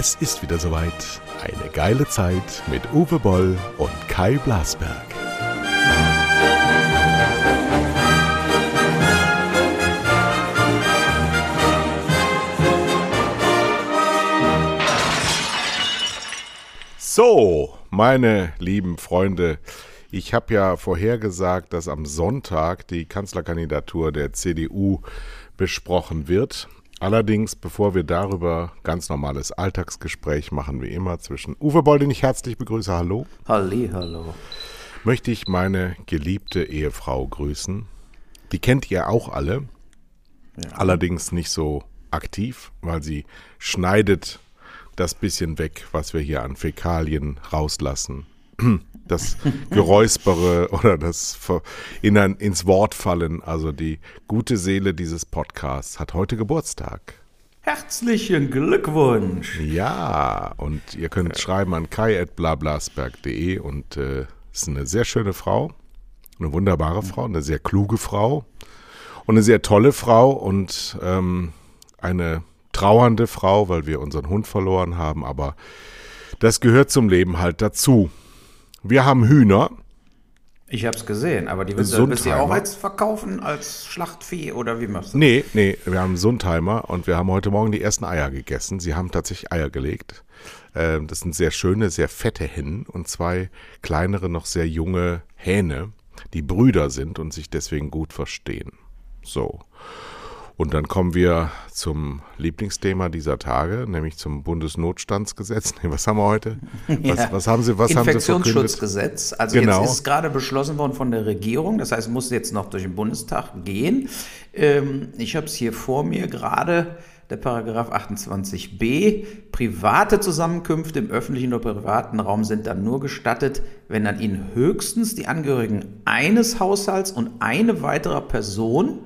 Es ist wieder soweit. Eine geile Zeit mit Uwe Boll und Kai Blasberg. So, meine lieben Freunde, ich habe ja vorhergesagt, dass am Sonntag die Kanzlerkandidatur der CDU besprochen wird. Allerdings, bevor wir darüber ganz normales Alltagsgespräch machen, wie immer, zwischen Uwe Boll, den ich herzlich begrüße, hallo. Halli, hallo. Möchte ich meine geliebte Ehefrau grüßen. Die kennt ihr auch alle. Ja. Allerdings nicht so aktiv, weil sie schneidet das bisschen weg, was wir hier an Fäkalien rauslassen. Das Geräuspere oder das in ein, ins Wort fallen. Also die gute Seele dieses Podcasts hat heute Geburtstag. Herzlichen Glückwunsch! Ja, und ihr könnt ja. schreiben an kai.blablasberg.de und äh, ist eine sehr schöne Frau, eine wunderbare Frau, eine sehr kluge Frau und eine sehr tolle Frau und ähm, eine trauernde Frau, weil wir unseren Hund verloren haben, aber das gehört zum Leben halt dazu. Wir haben Hühner. Ich habe es gesehen, aber die willst du auch jetzt verkaufen als Schlachtvieh oder wie machst du das? Nee, nee, wir haben Sundheimer und wir haben heute Morgen die ersten Eier gegessen. Sie haben tatsächlich Eier gelegt. Ähm, das sind sehr schöne, sehr fette Hennen und zwei kleinere, noch sehr junge Hähne, die Brüder sind und sich deswegen gut verstehen. So. Und dann kommen wir zum Lieblingsthema dieser Tage, nämlich zum Bundesnotstandsgesetz. Nee, was haben wir heute? Was, ja. was haben Sie, was Infektionsschutzgesetz. Also genau. jetzt ist es gerade beschlossen worden von der Regierung. Das heißt, muss jetzt noch durch den Bundestag gehen. Ähm, ich habe es hier vor mir gerade. Der Paragraph 28b. Private Zusammenkünfte im öffentlichen oder privaten Raum sind dann nur gestattet, wenn an ihnen höchstens die Angehörigen eines Haushalts und eine weitere Person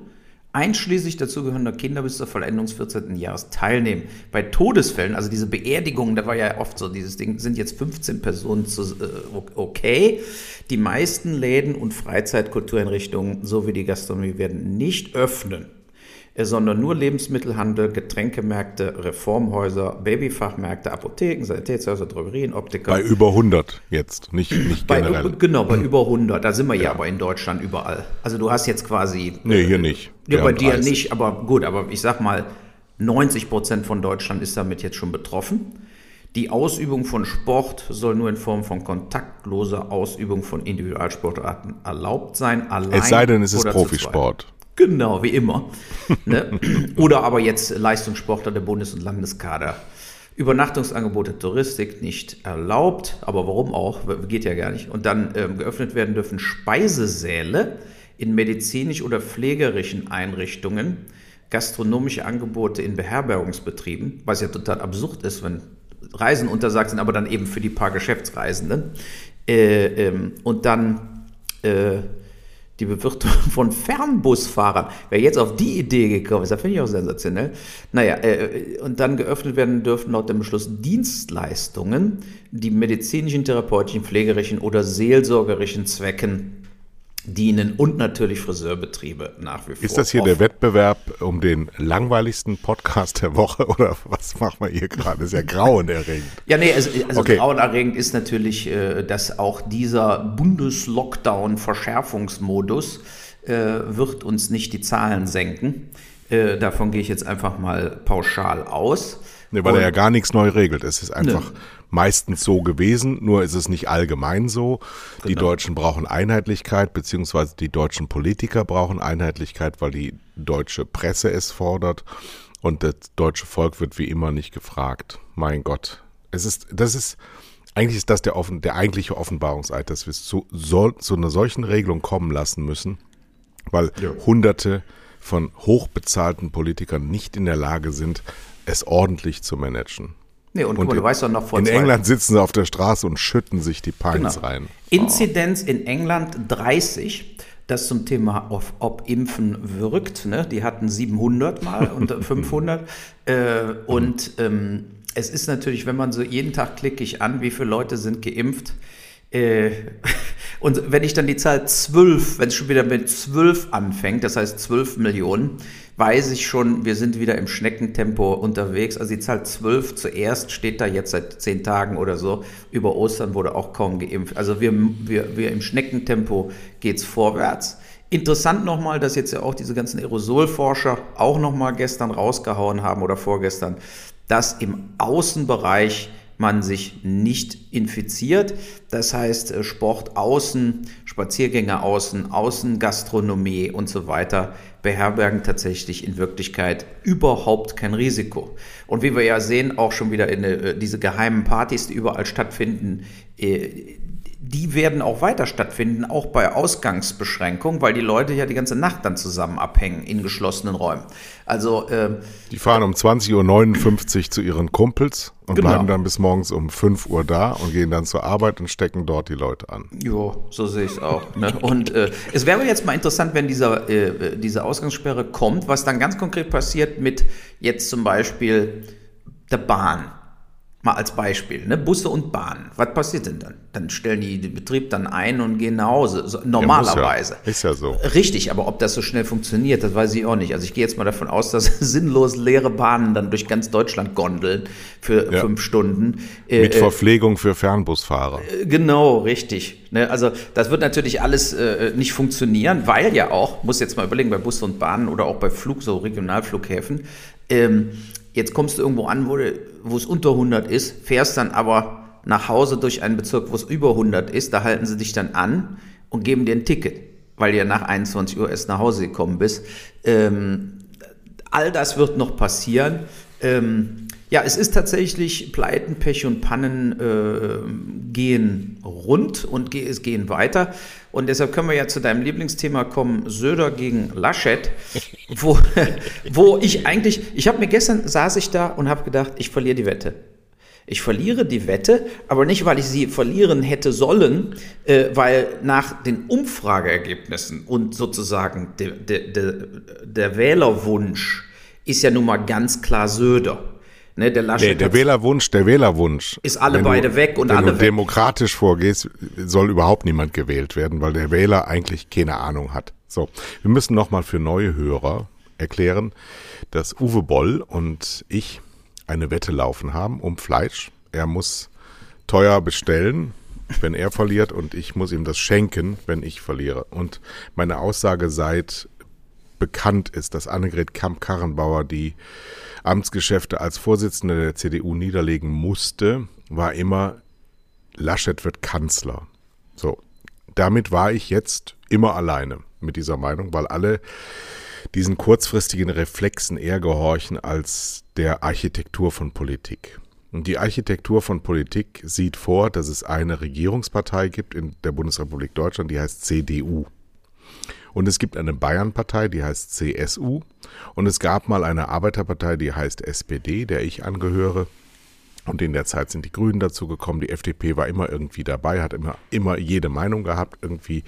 einschließlich dazugehörender Kinder bis zur Vollendung des 14. Jahres teilnehmen. Bei Todesfällen, also diese Beerdigungen, da war ja oft so dieses Ding, sind jetzt 15 Personen zu, äh, okay. Die meisten Läden und Freizeitkultureinrichtungen sowie die Gastronomie werden nicht öffnen. Sondern nur Lebensmittelhandel, Getränkemärkte, Reformhäuser, Babyfachmärkte, Apotheken, Sanitätshäuser, Drogerien, Optiker. Bei über 100 jetzt, nicht, nicht generell. Bei, genau, bei über 100. Da sind wir ja. ja aber in Deutschland überall. Also du hast jetzt quasi... Nee, hier nicht. Ja, bei dir nicht, aber gut, aber ich sag mal, 90 Prozent von Deutschland ist damit jetzt schon betroffen. Die Ausübung von Sport soll nur in Form von kontaktloser Ausübung von Individualsportarten erlaubt sein. Allein es sei denn, es ist Profisport. Genau, wie immer. ne? Oder aber jetzt Leistungssportler der Bundes- und Landeskader. Übernachtungsangebote Touristik nicht erlaubt, aber warum auch? Geht ja gar nicht. Und dann ähm, geöffnet werden dürfen Speisesäle in medizinisch oder pflegerischen Einrichtungen, gastronomische Angebote in Beherbergungsbetrieben, was ja total absurd ist, wenn Reisen untersagt sind, aber dann eben für die paar Geschäftsreisenden. Äh, ähm, und dann äh, die Bewirtung von Fernbusfahrern. Wer jetzt auf die Idee gekommen ist, das finde ich auch sensationell. Naja, äh, und dann geöffnet werden dürfen laut dem Beschluss Dienstleistungen, die medizinischen, therapeutischen, pflegerischen oder seelsorgerischen Zwecken dienen und natürlich Friseurbetriebe nach wie vor. Ist das hier offen. der Wettbewerb um den langweiligsten Podcast der Woche oder was machen wir hier gerade? Ist ja grauenerregend. ja, nee, also, also okay. grauenerregend ist natürlich, äh, dass auch dieser Bundeslockdown-Verschärfungsmodus äh, wird uns nicht die Zahlen senken. Äh, davon gehe ich jetzt einfach mal pauschal aus. Nee, weil und, er ja gar nichts neu regelt. Es ist einfach ne. Meistens so gewesen, nur ist es nicht allgemein so. Genau. Die Deutschen brauchen Einheitlichkeit, beziehungsweise die deutschen Politiker brauchen Einheitlichkeit, weil die deutsche Presse es fordert. Und das deutsche Volk wird wie immer nicht gefragt. Mein Gott. Es ist, das ist, eigentlich ist das der, offen, der eigentliche Offenbarungseid, dass wir es zu, so, zu einer solchen Regelung kommen lassen müssen, weil ja. Hunderte von hochbezahlten Politikern nicht in der Lage sind, es ordentlich zu managen. Nee, und, und mal, du weißt doch noch vor In England sitzen sie auf der Straße und schütten sich die Pints genau. rein. Inzidenz oh. in England 30. Das zum Thema, ob, ob Impfen wirkt. Ne? Die hatten 700 mal und 500. äh, und ähm, es ist natürlich, wenn man so jeden Tag klicke ich an, wie viele Leute sind geimpft, äh, Und wenn ich dann die Zahl 12, wenn es schon wieder mit 12 anfängt, das heißt 12 Millionen, weiß ich schon, wir sind wieder im Schneckentempo unterwegs. Also die Zahl 12 zuerst steht da jetzt seit zehn Tagen oder so. Über Ostern wurde auch kaum geimpft. Also wir, wir, wir im Schneckentempo geht es vorwärts. Interessant nochmal, dass jetzt ja auch diese ganzen Aerosolforscher auch nochmal gestern rausgehauen haben oder vorgestern, dass im Außenbereich man sich nicht infiziert. Das heißt, äh, Sport außen, Spaziergänge außen, Außengastronomie und so weiter beherbergen tatsächlich in Wirklichkeit überhaupt kein Risiko. Und wie wir ja sehen, auch schon wieder in äh, diese geheimen Partys, die überall stattfinden, äh, die werden auch weiter stattfinden, auch bei Ausgangsbeschränkungen, weil die Leute ja die ganze Nacht dann zusammen abhängen in geschlossenen Räumen. Also äh, die fahren um 20.59 Uhr zu ihren Kumpels und genau. bleiben dann bis morgens um 5 Uhr da und gehen dann zur Arbeit und stecken dort die Leute an. Jo, so sehe ich es auch. Ne? Und äh, es wäre jetzt mal interessant, wenn dieser, äh, diese Ausgangssperre kommt, was dann ganz konkret passiert mit jetzt zum Beispiel der Bahn. Mal als Beispiel, ne? Busse und Bahnen. Was passiert denn dann? Dann stellen die den Betrieb dann ein und gehen nach Hause. So, normalerweise. Ja, ist ja so. Richtig, aber ob das so schnell funktioniert, das weiß ich auch nicht. Also ich gehe jetzt mal davon aus, dass sinnlos leere Bahnen dann durch ganz Deutschland gondeln für ja. fünf Stunden. Äh, Mit äh, Verpflegung für Fernbusfahrer. Äh, genau, richtig. Ne? Also das wird natürlich alles äh, nicht funktionieren, weil ja auch, muss jetzt mal überlegen, bei Busse und Bahnen oder auch bei Flug, so Regionalflughäfen, ähm, Jetzt kommst du irgendwo an, wo, wo es unter 100 ist, fährst dann aber nach Hause durch einen Bezirk, wo es über 100 ist. Da halten sie dich dann an und geben dir ein Ticket, weil du ja nach 21 Uhr erst nach Hause gekommen bist. Ähm, all das wird noch passieren. Ähm, ja, es ist tatsächlich, Pleiten, Pech und Pannen äh, gehen rund und es gehen weiter. Und deshalb können wir ja zu deinem Lieblingsthema kommen, Söder gegen Laschet, wo, wo ich eigentlich, ich habe mir gestern, saß ich da und habe gedacht, ich verliere die Wette. Ich verliere die Wette, aber nicht, weil ich sie verlieren hätte sollen, äh, weil nach den Umfrageergebnissen und sozusagen de, de, de, der Wählerwunsch ist ja nun mal ganz klar Söder. Ne, der, nee, der Wählerwunsch, der Wählerwunsch. Ist alle wenn beide du, weg und wenn alle du demokratisch vorgehst, soll überhaupt niemand gewählt werden, weil der Wähler eigentlich keine Ahnung hat. So, wir müssen nochmal für neue Hörer erklären, dass Uwe Boll und ich eine Wette laufen haben um Fleisch. Er muss teuer bestellen, wenn er verliert und ich muss ihm das schenken, wenn ich verliere. Und meine Aussage seit bekannt ist, dass Annegret Kamp-Karrenbauer die Amtsgeschäfte als Vorsitzende der CDU niederlegen musste, war immer, Laschet wird Kanzler. So, damit war ich jetzt immer alleine mit dieser Meinung, weil alle diesen kurzfristigen Reflexen eher gehorchen als der Architektur von Politik. Und die Architektur von Politik sieht vor, dass es eine Regierungspartei gibt in der Bundesrepublik Deutschland, die heißt CDU. Und es gibt eine Bayernpartei, die heißt CSU. Und es gab mal eine Arbeiterpartei, die heißt SPD, der ich angehöre. Und in der Zeit sind die Grünen dazu gekommen. Die FDP war immer irgendwie dabei, hat immer, immer jede Meinung gehabt. Irgendwie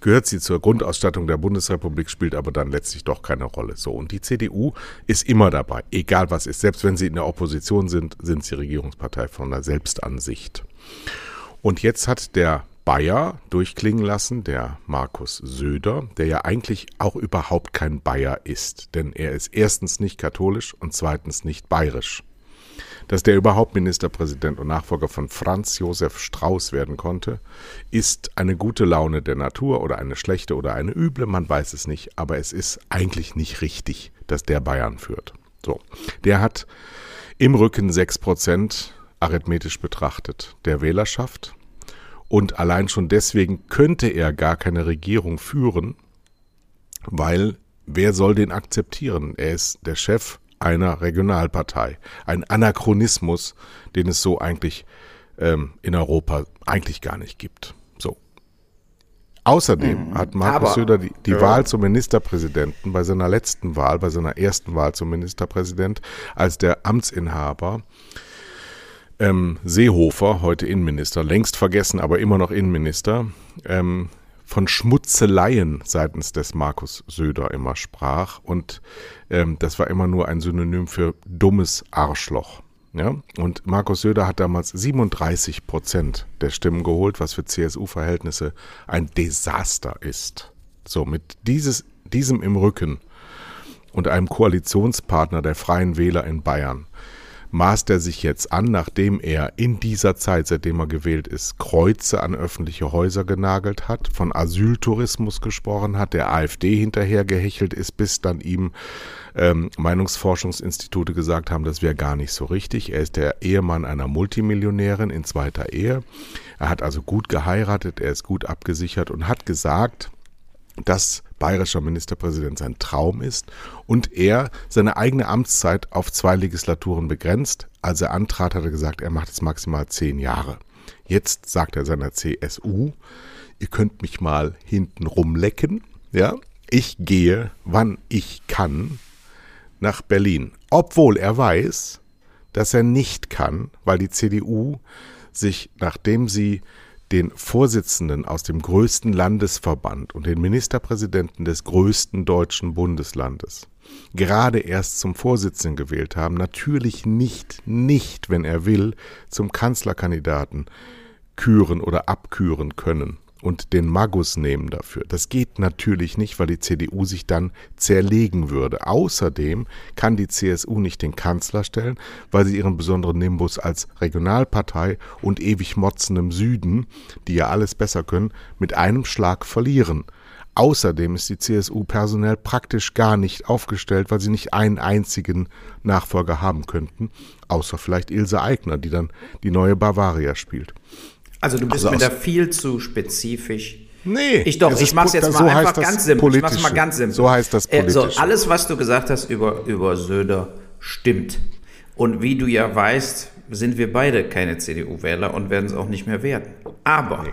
gehört sie zur Grundausstattung der Bundesrepublik, spielt aber dann letztlich doch keine Rolle. So. Und die CDU ist immer dabei, egal was ist. Selbst wenn sie in der Opposition sind, sind sie Regierungspartei von der Selbstansicht. Und jetzt hat der Bayer durchklingen lassen, der Markus Söder, der ja eigentlich auch überhaupt kein Bayer ist, denn er ist erstens nicht katholisch und zweitens nicht bayerisch. Dass der überhaupt Ministerpräsident und Nachfolger von Franz Josef Strauß werden konnte, ist eine gute Laune der Natur oder eine schlechte oder eine üble, man weiß es nicht, aber es ist eigentlich nicht richtig, dass der Bayern führt. So, der hat im Rücken sechs Prozent arithmetisch betrachtet der Wählerschaft und allein schon deswegen könnte er gar keine Regierung führen, weil wer soll den akzeptieren? Er ist der Chef einer Regionalpartei. Ein Anachronismus, den es so eigentlich ähm, in Europa eigentlich gar nicht gibt. So. Außerdem mhm. hat Markus Söder die, die ja. Wahl zum Ministerpräsidenten bei seiner letzten Wahl, bei seiner ersten Wahl zum Ministerpräsident, als der Amtsinhaber ähm, Seehofer, heute Innenminister, längst vergessen, aber immer noch Innenminister, ähm, von Schmutzeleien seitens des Markus Söder immer sprach. Und ähm, das war immer nur ein Synonym für dummes Arschloch. Ja? Und Markus Söder hat damals 37 Prozent der Stimmen geholt, was für CSU-Verhältnisse ein Desaster ist. So, mit dieses, diesem im Rücken und einem Koalitionspartner der Freien Wähler in Bayern maßt er sich jetzt an, nachdem er in dieser Zeit, seitdem er gewählt ist, Kreuze an öffentliche Häuser genagelt hat, von Asyltourismus gesprochen hat, der AfD hinterher gehechelt ist, bis dann ihm ähm, Meinungsforschungsinstitute gesagt haben, das wäre gar nicht so richtig. Er ist der Ehemann einer Multimillionärin in zweiter Ehe. Er hat also gut geheiratet, er ist gut abgesichert und hat gesagt, dass bayerischer Ministerpräsident sein Traum ist und er seine eigene Amtszeit auf zwei Legislaturen begrenzt. Als er antrat, hat er gesagt, er macht es maximal zehn Jahre. Jetzt sagt er seiner CSU, ihr könnt mich mal hinten rumlecken, ja. Ich gehe, wann ich kann, nach Berlin. Obwohl er weiß, dass er nicht kann, weil die CDU sich, nachdem sie den Vorsitzenden aus dem größten Landesverband und den Ministerpräsidenten des größten deutschen Bundeslandes gerade erst zum Vorsitzenden gewählt haben, natürlich nicht, nicht, wenn er will, zum Kanzlerkandidaten küren oder abküren können und den Magus nehmen dafür. Das geht natürlich nicht, weil die CDU sich dann zerlegen würde. Außerdem kann die CSU nicht den Kanzler stellen, weil sie ihren besonderen Nimbus als Regionalpartei und ewig motzendem Süden, die ja alles besser können, mit einem Schlag verlieren. Außerdem ist die CSU personell praktisch gar nicht aufgestellt, weil sie nicht einen einzigen Nachfolger haben könnten, außer vielleicht Ilse Aigner, die dann die neue Bavaria spielt. Also du bist also mir da viel zu spezifisch. Nee, ich doch, ich mach's jetzt mal so einfach ganz simpel. Ich mach's mal ganz simpel. So heißt das politisch. Äh, so, alles, was du gesagt hast über, über Söder, stimmt. Und wie du ja weißt, sind wir beide keine CDU-Wähler und werden es auch nicht mehr werden. Aber nee.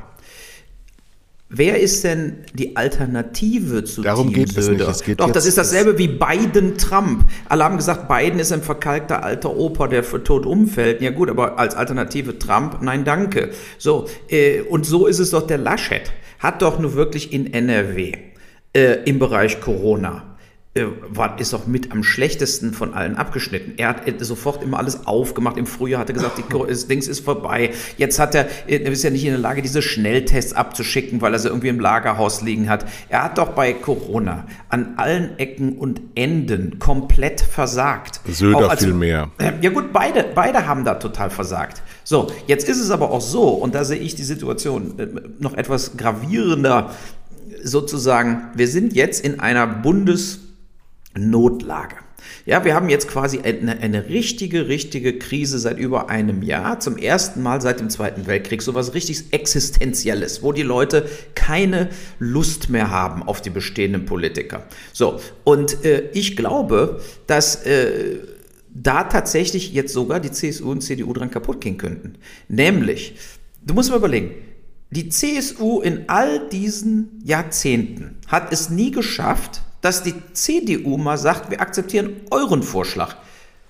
Wer ist denn die Alternative zu Darum Team geht Söder? es nicht. Es geht Doch, das ist dasselbe wie Biden-Trump. Alle haben gesagt, Biden ist ein verkalkter alter Opa, der für tot umfällt. Ja gut, aber als Alternative Trump, nein, danke. So, äh, und so ist es doch der Laschet. Hat doch nur wirklich in NRW äh, im Bereich Corona war, ist auch mit am schlechtesten von allen abgeschnitten. Er hat sofort immer alles aufgemacht. Im Frühjahr hat er gesagt, die, das Dings ist vorbei. Jetzt hat er, er ist ja nicht in der Lage, diese Schnelltests abzuschicken, weil er sie irgendwie im Lagerhaus liegen hat. Er hat doch bei Corona an allen Ecken und Enden komplett versagt. Söder als, viel mehr. Ja gut, beide, beide haben da total versagt. So, jetzt ist es aber auch so, und da sehe ich die Situation äh, noch etwas gravierender sozusagen. Wir sind jetzt in einer Bundes- Notlage. Ja, wir haben jetzt quasi eine, eine, richtige, richtige Krise seit über einem Jahr. Zum ersten Mal seit dem Zweiten Weltkrieg. So was richtig Existenzielles, wo die Leute keine Lust mehr haben auf die bestehenden Politiker. So, und äh, ich glaube, dass äh, da tatsächlich jetzt sogar die CSU und CDU dran kaputt gehen könnten. Nämlich, du musst mal überlegen, die CSU in all diesen Jahrzehnten hat es nie geschafft, dass die CDU mal sagt, wir akzeptieren euren Vorschlag.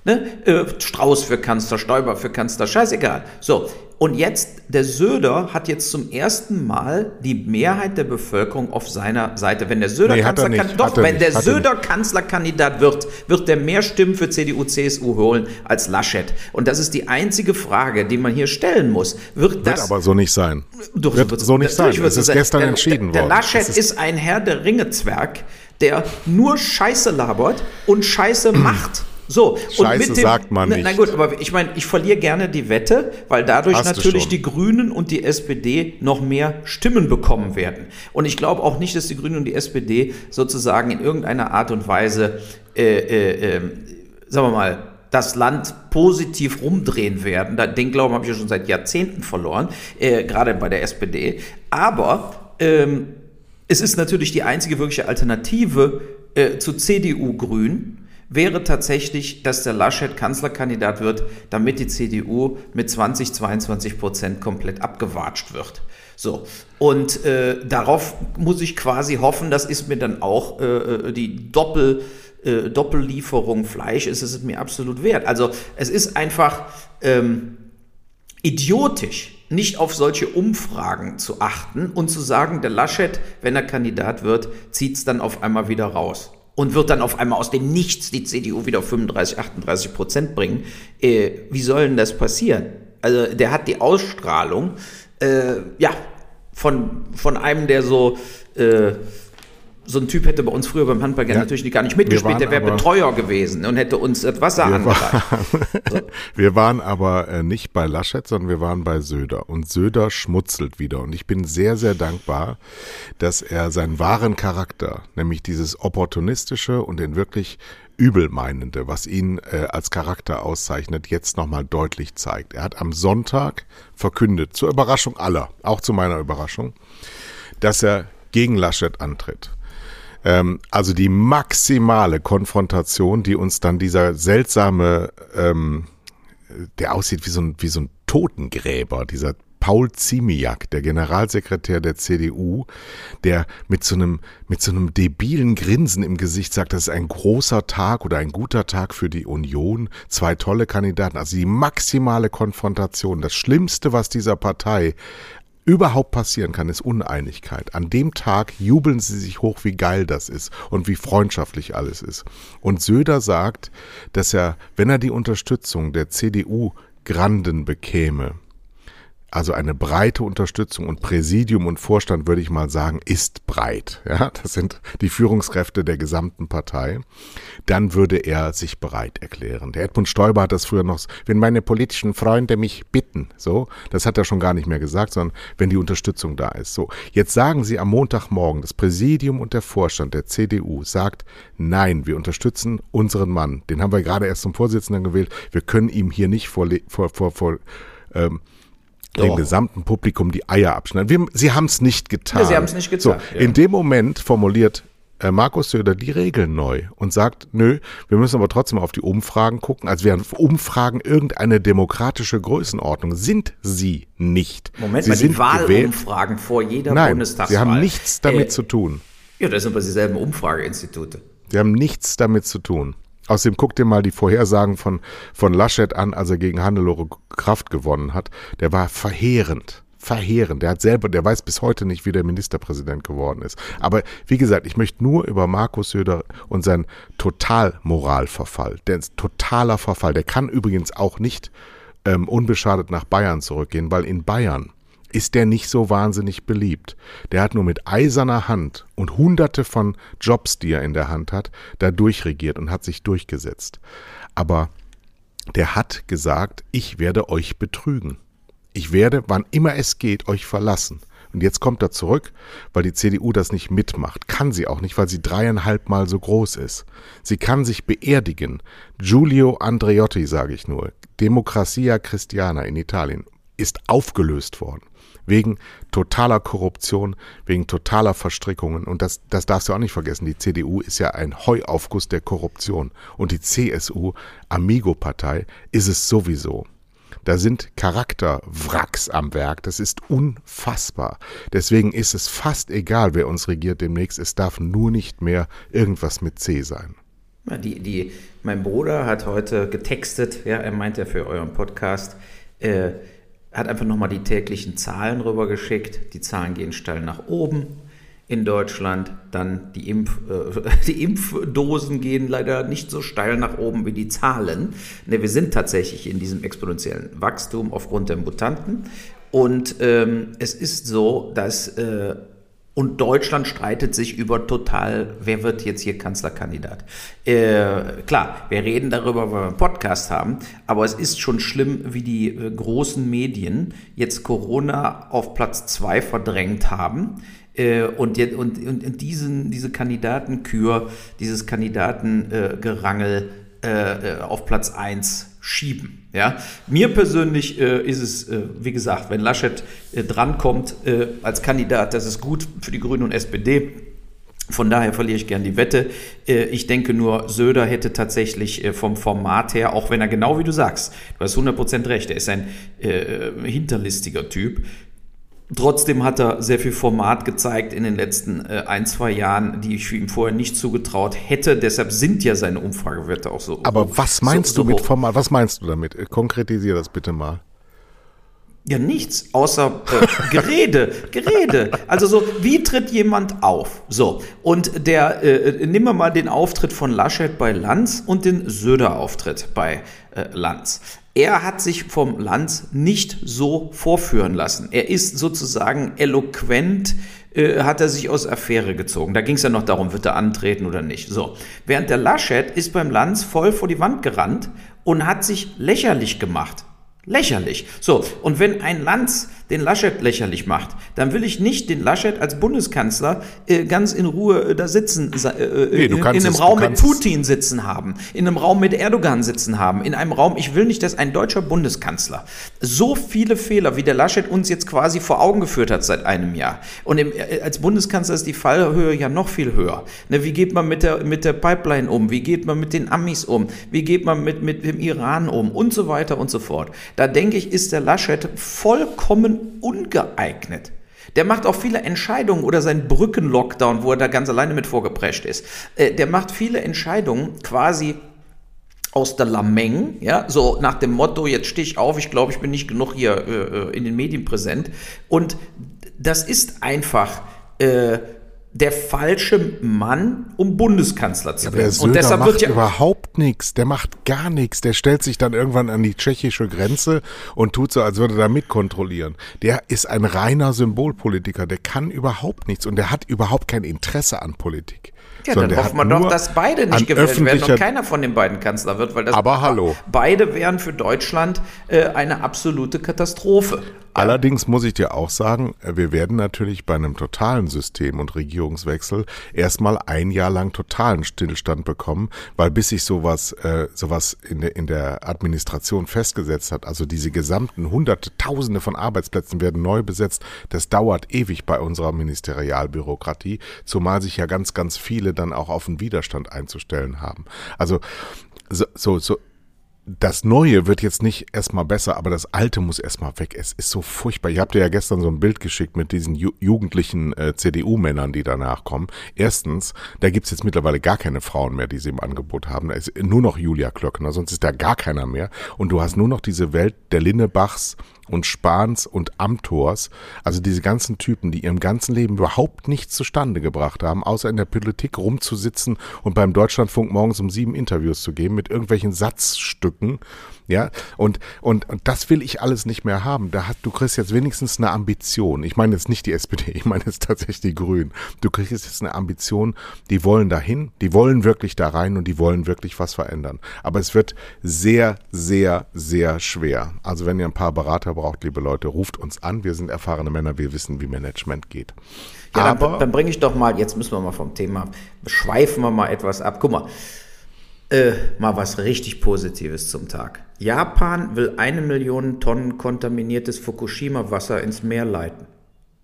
Ne? Äh, Strauß für Kanzler, Stoiber für Kanzler, scheißegal. So, und jetzt, der Söder hat jetzt zum ersten Mal die Mehrheit der Bevölkerung auf seiner Seite. Wenn der Söder, nee, Kanzlerkandidat, doch, wenn der Söder Kanzlerkandidat wird, wird der mehr Stimmen für CDU, CSU holen als Laschet. Und das ist die einzige Frage, die man hier stellen muss. Wird, wird das, aber so nicht sein. Doch, wird so, nicht sein. Es ist gestern der, entschieden der, worden. Der Laschet ist, ist ein Herr der Ringezwerg, der nur Scheiße labert und Scheiße macht. So, Scheiße und mit dem, sagt man nicht. Na, na gut, aber ich meine, ich verliere gerne die Wette, weil dadurch Hast natürlich die Grünen und die SPD noch mehr Stimmen bekommen werden. Und ich glaube auch nicht, dass die Grünen und die SPD sozusagen in irgendeiner Art und Weise, äh, äh, äh, sagen wir mal, das Land positiv rumdrehen werden. Den Glauben habe ich ja schon seit Jahrzehnten verloren, äh, gerade bei der SPD. Aber ähm, es ist natürlich die einzige wirkliche Alternative äh, zu CDU-Grün wäre tatsächlich, dass der Laschet Kanzlerkandidat wird, damit die CDU mit 20, 22 Prozent komplett abgewatscht wird. So, und äh, darauf muss ich quasi hoffen, das ist mir dann auch äh, äh die Doppel, äh, Doppellieferung Fleisch, ist es mir absolut wert. Also es ist einfach ähm, idiotisch, nicht auf solche Umfragen zu achten und zu sagen, der Laschet, wenn er Kandidat wird, zieht es dann auf einmal wieder raus. und wird dann auf einmal aus dem Nichts die CDU wieder auf 35, 38 Prozent bringen. Äh, wie soll denn das passieren? Also der hat die Ausstrahlung, äh, ja, von, von einem, der so äh, so ein Typ hätte bei uns früher beim Handball ja, natürlich gar nicht mitgespielt, der wäre Betreuer gewesen und hätte uns das Wasser wir angereicht. so. Wir waren aber äh, nicht bei Laschet, sondern wir waren bei Söder. Und Söder schmutzelt wieder. Und ich bin sehr, sehr dankbar, dass er seinen wahren Charakter, nämlich dieses opportunistische und den wirklich übelmeinende, was ihn äh, als Charakter auszeichnet, jetzt nochmal deutlich zeigt. Er hat am Sonntag verkündet, zur Überraschung aller, auch zu meiner Überraschung, dass er gegen Laschet antritt. Ähm, also die maximale Konfrontation, die uns dann dieser seltsame, ähm, der aussieht wie so ein, wie so ein Totengräber, dieser Paul Ziemiak, der Generalsekretär der CDU, der mit so einem, mit so einem debilen Grinsen im Gesicht sagt, das ist ein großer Tag oder ein guter Tag für die Union. Zwei tolle Kandidaten. Also die maximale Konfrontation. Das Schlimmste, was dieser Partei überhaupt passieren kann, ist Uneinigkeit. An dem Tag jubeln sie sich hoch, wie geil das ist und wie freundschaftlich alles ist. Und Söder sagt, dass er, wenn er die Unterstützung der CDU Granden bekäme, also eine breite Unterstützung und Präsidium und Vorstand, würde ich mal sagen, ist breit. Ja, das sind die Führungskräfte der gesamten Partei. Dann würde er sich bereit erklären. Der Edmund Stoiber hat das früher noch, wenn meine politischen Freunde mich bitten, so, das hat er schon gar nicht mehr gesagt, sondern wenn die Unterstützung da ist. So, jetzt sagen Sie am Montagmorgen, das Präsidium und der Vorstand der CDU sagt, nein, wir unterstützen unseren Mann. Den haben wir gerade erst zum Vorsitzenden gewählt. Wir können ihm hier nicht vor, vor, vor, vor ähm, dem Doch. gesamten Publikum die Eier abschneiden. Wir, sie haben es nicht getan. Ja, sie haben es nicht getan. So, ja. In dem Moment formuliert äh, Markus Söder die Regeln neu und sagt, nö, wir müssen aber trotzdem auf die Umfragen gucken, als wären Umfragen irgendeine demokratische Größenordnung. Sind sie nicht. Moment sie mal, sind die Wahlumfragen vor jeder Nein, Bundestagswahl. Sie haben nichts damit äh, zu tun. Ja, das sind aber dieselben Umfrageinstitute. Sie haben nichts damit zu tun. Außerdem guck dir mal die Vorhersagen von, von Laschet an, als er gegen Hannelore Kraft gewonnen hat. Der war verheerend. Verheerend. Der hat selber, der weiß bis heute nicht, wie der Ministerpräsident geworden ist. Aber wie gesagt, ich möchte nur über Markus Söder und seinen Totalmoralverfall, der ist totaler Verfall. Der kann übrigens auch nicht ähm, unbeschadet nach Bayern zurückgehen, weil in Bayern ist der nicht so wahnsinnig beliebt. Der hat nur mit eiserner Hand und hunderte von Jobs, die er in der Hand hat, da durchregiert und hat sich durchgesetzt. Aber der hat gesagt, ich werde euch betrügen. Ich werde, wann immer es geht, euch verlassen. Und jetzt kommt er zurück, weil die CDU das nicht mitmacht. Kann sie auch nicht, weil sie dreieinhalb Mal so groß ist. Sie kann sich beerdigen. Giulio Andreotti, sage ich nur, Democrazia Christiana in Italien, ist aufgelöst worden wegen totaler Korruption, wegen totaler Verstrickungen. Und das, das darfst du auch nicht vergessen. Die CDU ist ja ein Heuaufguss der Korruption. Und die CSU, Amigo-Partei, ist es sowieso. Da sind Charakterwracks am Werk. Das ist unfassbar. Deswegen ist es fast egal, wer uns regiert demnächst. Es darf nur nicht mehr irgendwas mit C sein. Die, die, mein Bruder hat heute getextet, ja, er meint ja für euren Podcast, äh, hat einfach nochmal die täglichen Zahlen rübergeschickt. Die Zahlen gehen steil nach oben in Deutschland. Dann die, Impf, äh, die Impfdosen gehen leider nicht so steil nach oben wie die Zahlen. Ne, wir sind tatsächlich in diesem exponentiellen Wachstum aufgrund der Mutanten. Und ähm, es ist so, dass äh, und Deutschland streitet sich über total, wer wird jetzt hier Kanzlerkandidat. Äh, klar, wir reden darüber, weil wir einen Podcast haben, aber es ist schon schlimm, wie die äh, großen Medien jetzt Corona auf Platz zwei verdrängt haben. Äh, und, und, und diesen, diese Kandidatenkür, dieses Kandidatengerangel äh, äh, auf Platz eins schieben. Ja, mir persönlich äh, ist es, äh, wie gesagt, wenn Laschet äh, drankommt äh, als Kandidat, das ist gut für die Grünen und SPD. Von daher verliere ich gern die Wette. Äh, ich denke nur, Söder hätte tatsächlich äh, vom Format her, auch wenn er genau wie du sagst, du hast 100% recht, er ist ein hinterlistiger Typ, Trotzdem hat er sehr viel Format gezeigt in den letzten äh, ein, zwei Jahren, die ich ihm vorher nicht zugetraut hätte. Deshalb sind ja seine Umfragewerte auch so. Aber was meinst so, du mit Format? Was meinst du damit? Konkretisiere das bitte mal. Ja, nichts, außer äh, Gerede, Gerede. Also so, wie tritt jemand auf? So, und der, äh, nehmen wir mal den Auftritt von Laschet bei Lanz und den Söder-Auftritt bei äh, Lanz. Er hat sich vom Lanz nicht so vorführen lassen. Er ist sozusagen eloquent, äh, hat er sich aus Affäre gezogen. Da ging es ja noch darum, wird er antreten oder nicht. So. Während der Laschet ist beim Lanz voll vor die Wand gerannt und hat sich lächerlich gemacht. Lächerlich. So, und wenn ein Lanz den Laschet lächerlich macht, dann will ich nicht den Laschet als Bundeskanzler äh, ganz in Ruhe äh, da sitzen, äh, nee, in, in, einem es, Raum mit Putin sitzen haben, in einem Raum mit Erdogan sitzen haben, in einem Raum, ich will nicht, dass ein deutscher Bundeskanzler so viele Fehler, wie der Laschet uns jetzt quasi vor Augen geführt hat seit einem Jahr. Und im, äh, als Bundeskanzler ist die Fallhöhe ja noch viel höher. Ne, wie geht man mit der, mit der Pipeline um? Wie geht man mit den Amis um? Wie geht man mit, mit dem Iran um? Und so weiter und so fort. Da denke ich, ist der Laschet vollkommen ungeeignet. Der macht auch viele Entscheidungen oder sein Brückenlockdown, wo er da ganz alleine mit vorgeprescht ist. Äh, der macht viele Entscheidungen quasi aus der Lameng, ja, so nach dem Motto, jetzt stehe ich auf, ich glaube, ich bin nicht genug hier äh, äh in den Medien präsent. Und das ist einfach äh, der falsche Mann, um Bundeskanzler zu werden. Ja, und deshalb macht wird ja überhaupt nichts. Der macht gar nichts. Der stellt sich dann irgendwann an die tschechische Grenze und tut so, als würde er da mitkontrollieren. Der ist ein reiner Symbolpolitiker. Der kann überhaupt nichts und der hat überhaupt kein Interesse an Politik. Ja, dann hoffen wir doch, dass beide nicht gewählt werden und keiner von den beiden Kanzler wird, weil das aber hallo. beide wären für Deutschland äh, eine absolute Katastrophe. Allerdings muss ich dir auch sagen, äh, wir werden natürlich bei einem totalen System und Regierungswechsel erstmal ein Jahr lang totalen Stillstand bekommen, weil bis sich sowas, äh, sowas in der, in der Administration festgesetzt hat, also diese gesamten hunderte, tausende von Arbeitsplätzen werden neu besetzt, das dauert ewig bei unserer Ministerialbürokratie, zumal sich ja ganz, ganz viele dann auch auf den Widerstand einzustellen haben. Also so, so, so das Neue wird jetzt nicht erstmal besser, aber das Alte muss erstmal weg. Es ist so furchtbar. Ich habe dir ja gestern so ein Bild geschickt mit diesen ju jugendlichen äh, CDU-Männern, die danach kommen. Erstens, da gibt's jetzt mittlerweile gar keine Frauen mehr, die sie im Angebot haben. Da ist nur noch Julia Klöckner, sonst ist da gar keiner mehr. Und du hast nur noch diese Welt der Linnebachs, und Spahns und Amthors, also diese ganzen Typen, die ihrem ganzen Leben überhaupt nichts zustande gebracht haben, außer in der Politik rumzusitzen und beim Deutschlandfunk morgens um sieben Interviews zu geben mit irgendwelchen Satzstücken, ja, und, und, und das will ich alles nicht mehr haben. Da hat, du kriegst jetzt wenigstens eine Ambition. Ich meine jetzt nicht die SPD, ich meine jetzt tatsächlich die Grünen. Du kriegst jetzt eine Ambition, die wollen dahin, die wollen wirklich da rein und die wollen wirklich was verändern. Aber es wird sehr, sehr, sehr schwer. Also wenn ihr ein paar Berater braucht, liebe Leute, ruft uns an. Wir sind erfahrene Männer, wir wissen, wie Management geht. Ja, Aber, dann, dann bringe ich doch mal, jetzt müssen wir mal vom Thema, schweifen wir mal etwas ab. Guck mal, äh, mal was richtig Positives zum Tag. Japan will eine Million Tonnen kontaminiertes Fukushima-Wasser ins Meer leiten.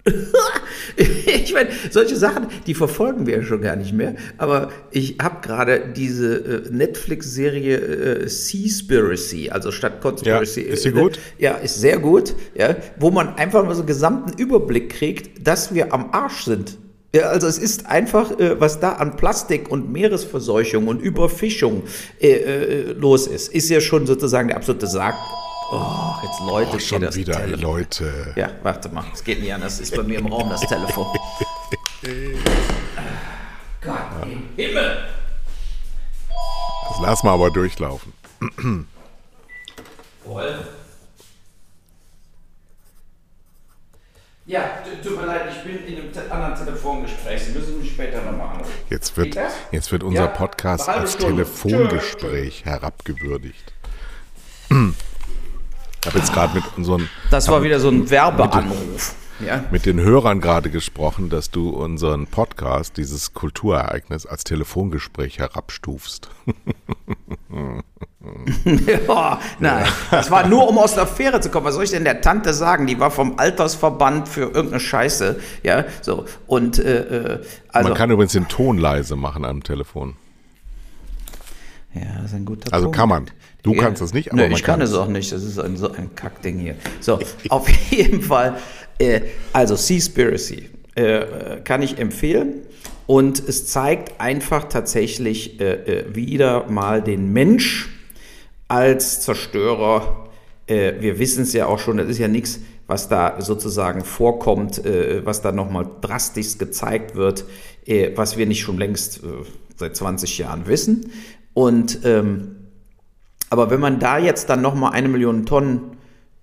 ich meine, solche Sachen, die verfolgen wir ja schon gar nicht mehr. Aber ich habe gerade diese äh, Netflix-Serie äh, Seaspiracy, also statt Conspiracy. Ja, ist sie gut? Äh, ja, ist sehr gut. Ja, wo man einfach mal so einen gesamten Überblick kriegt, dass wir am Arsch sind. Ja, also es ist einfach, äh, was da an Plastik und Meeresverseuchung und Überfischung äh, äh, los ist, ist ja schon sozusagen der absolute Sarg. Oh, jetzt Leute, oh, schon wieder Telefon. Leute. Ja, warte mal, es geht nicht an, das ist bei mir im Raum das Telefon. Gott im Himmel. Das lassen wir aber durchlaufen. Wolf. Ja, tut mir leid, ich bin in einem anderen Telefongespräch. Sie müssen mich später nochmal anrufen. Jetzt wird, jetzt wird unser ja, Podcast als Stunde. Telefongespräch Tschö. herabgewürdigt. Ich habe jetzt gerade mit unseren. Das war wieder so ein Werbeanruf. Mit den, ja. mit den Hörern gerade gesprochen, dass du unseren Podcast, dieses Kulturereignis, als Telefongespräch herabstufst. ja, nein, das war nur, um aus der Affäre zu kommen. Was soll ich denn der Tante sagen? Die war vom Altersverband für irgendeine Scheiße. Ja, so. Und, äh, äh also. Man kann übrigens den Ton leise machen am Telefon. Ja, das ist ein guter Also Punkt. kann man. Du ja. kannst das nicht, aber Nö, ich kann, kann es auch nicht. Das ist ein, so ein Kackding hier. So, auf jeden Fall. Äh, also Seaspiracy äh, kann ich empfehlen. Und es zeigt einfach tatsächlich äh, äh wieder mal den Mensch als Zerstörer äh, wir wissen es ja auch schon, das ist ja nichts, was da sozusagen vorkommt, äh, was da nochmal drastisch gezeigt wird, äh, was wir nicht schon längst äh, seit 20 Jahren wissen. Und ähm, aber wenn man da jetzt dann nochmal eine Million Tonnen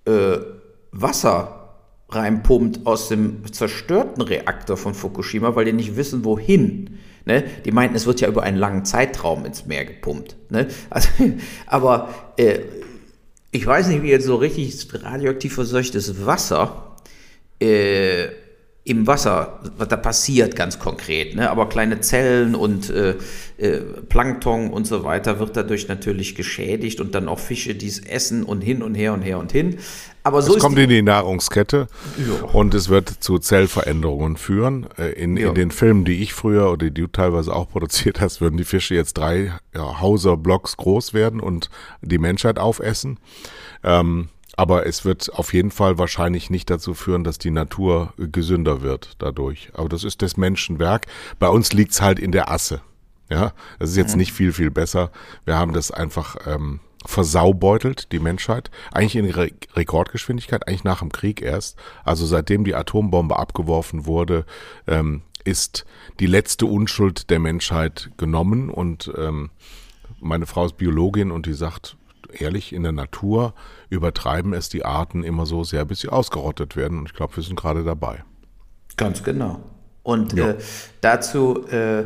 äh, Wasser reinpumpt aus dem zerstörten Reaktor von Fukushima, weil die nicht wissen, wohin. Ne? Die meinten, es wird ja über einen langen Zeitraum ins Meer gepumpt. Ne? Also, aber äh, ich weiß nicht, wie jetzt so richtig radioaktiv verseuchtes Wasser äh, im Wasser, was da passiert ganz konkret, ne? aber kleine Zellen und äh, äh, Plankton und so weiter wird dadurch natürlich geschädigt und dann auch Fische, die es essen und hin und her und her und hin. Aber so es kommt die, in die Nahrungskette ja. und es wird zu Zellveränderungen führen. Äh, in, ja. in den Filmen, die ich früher oder die du teilweise auch produziert hast, würden die Fische jetzt drei ja, Hauser-Blocks groß werden und die Menschheit aufessen. Ähm, aber es wird auf jeden Fall wahrscheinlich nicht dazu führen, dass die Natur gesünder wird dadurch. Aber das ist das Menschenwerk. Bei uns liegt's halt in der Asse. Ja, das ist jetzt mhm. nicht viel, viel besser. Wir haben das einfach ähm, versaubeutelt, die Menschheit. Eigentlich in Re Rekordgeschwindigkeit, eigentlich nach dem Krieg erst. Also seitdem die Atombombe abgeworfen wurde, ähm, ist die letzte Unschuld der Menschheit genommen. Und ähm, meine Frau ist Biologin und die sagt, ehrlich, in der Natur übertreiben es die Arten immer so sehr, bis sie ausgerottet werden. Und ich glaube, wir sind gerade dabei. Ganz genau. Und ja. äh, dazu äh, äh,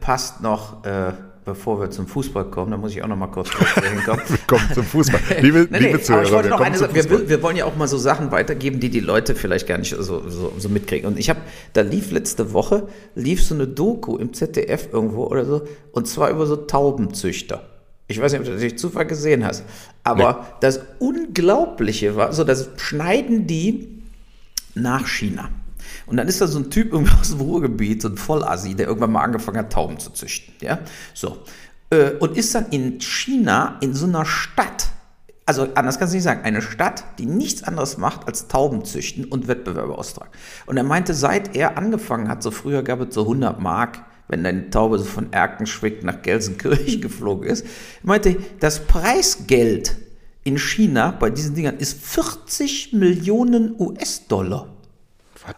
passt noch, äh, bevor wir zum Fußball kommen, da muss ich auch noch mal kurz hinkommen. kommen zum Fußball. Liebe, nee, liebe Zuhörer, wollte noch eine Sache, wir, wir, wollen ja auch mal so Sachen weitergeben, die die Leute vielleicht gar nicht so, so, so mitkriegen. Und ich habe, da lief letzte Woche, lief so eine Doku im ZDF irgendwo oder so, und zwar über so Taubenzüchter. Ich weiß nicht, ob du das durch Zufall gesehen hast. Aber nee. das Unglaubliche war, so das schneiden die nach China. Und dann ist da so ein Typ irgendwie aus dem Ruhrgebiet, so ein Vollassi, der irgendwann mal angefangen hat, Tauben zu züchten. Ja, so. Äh, und ist dann in China in so einer Stadt, also anders kann ich nicht sagen, eine Stadt, die nichts anderes macht als Tauben züchten und Wettbewerbe austragen. Und er meinte, seit er angefangen hat, so früher gab es so 100 Mark wenn deine Taube so von Erkenschwick nach Gelsenkirchen geflogen ist. Meinte, das Preisgeld in China bei diesen Dingern ist 40 Millionen US-Dollar.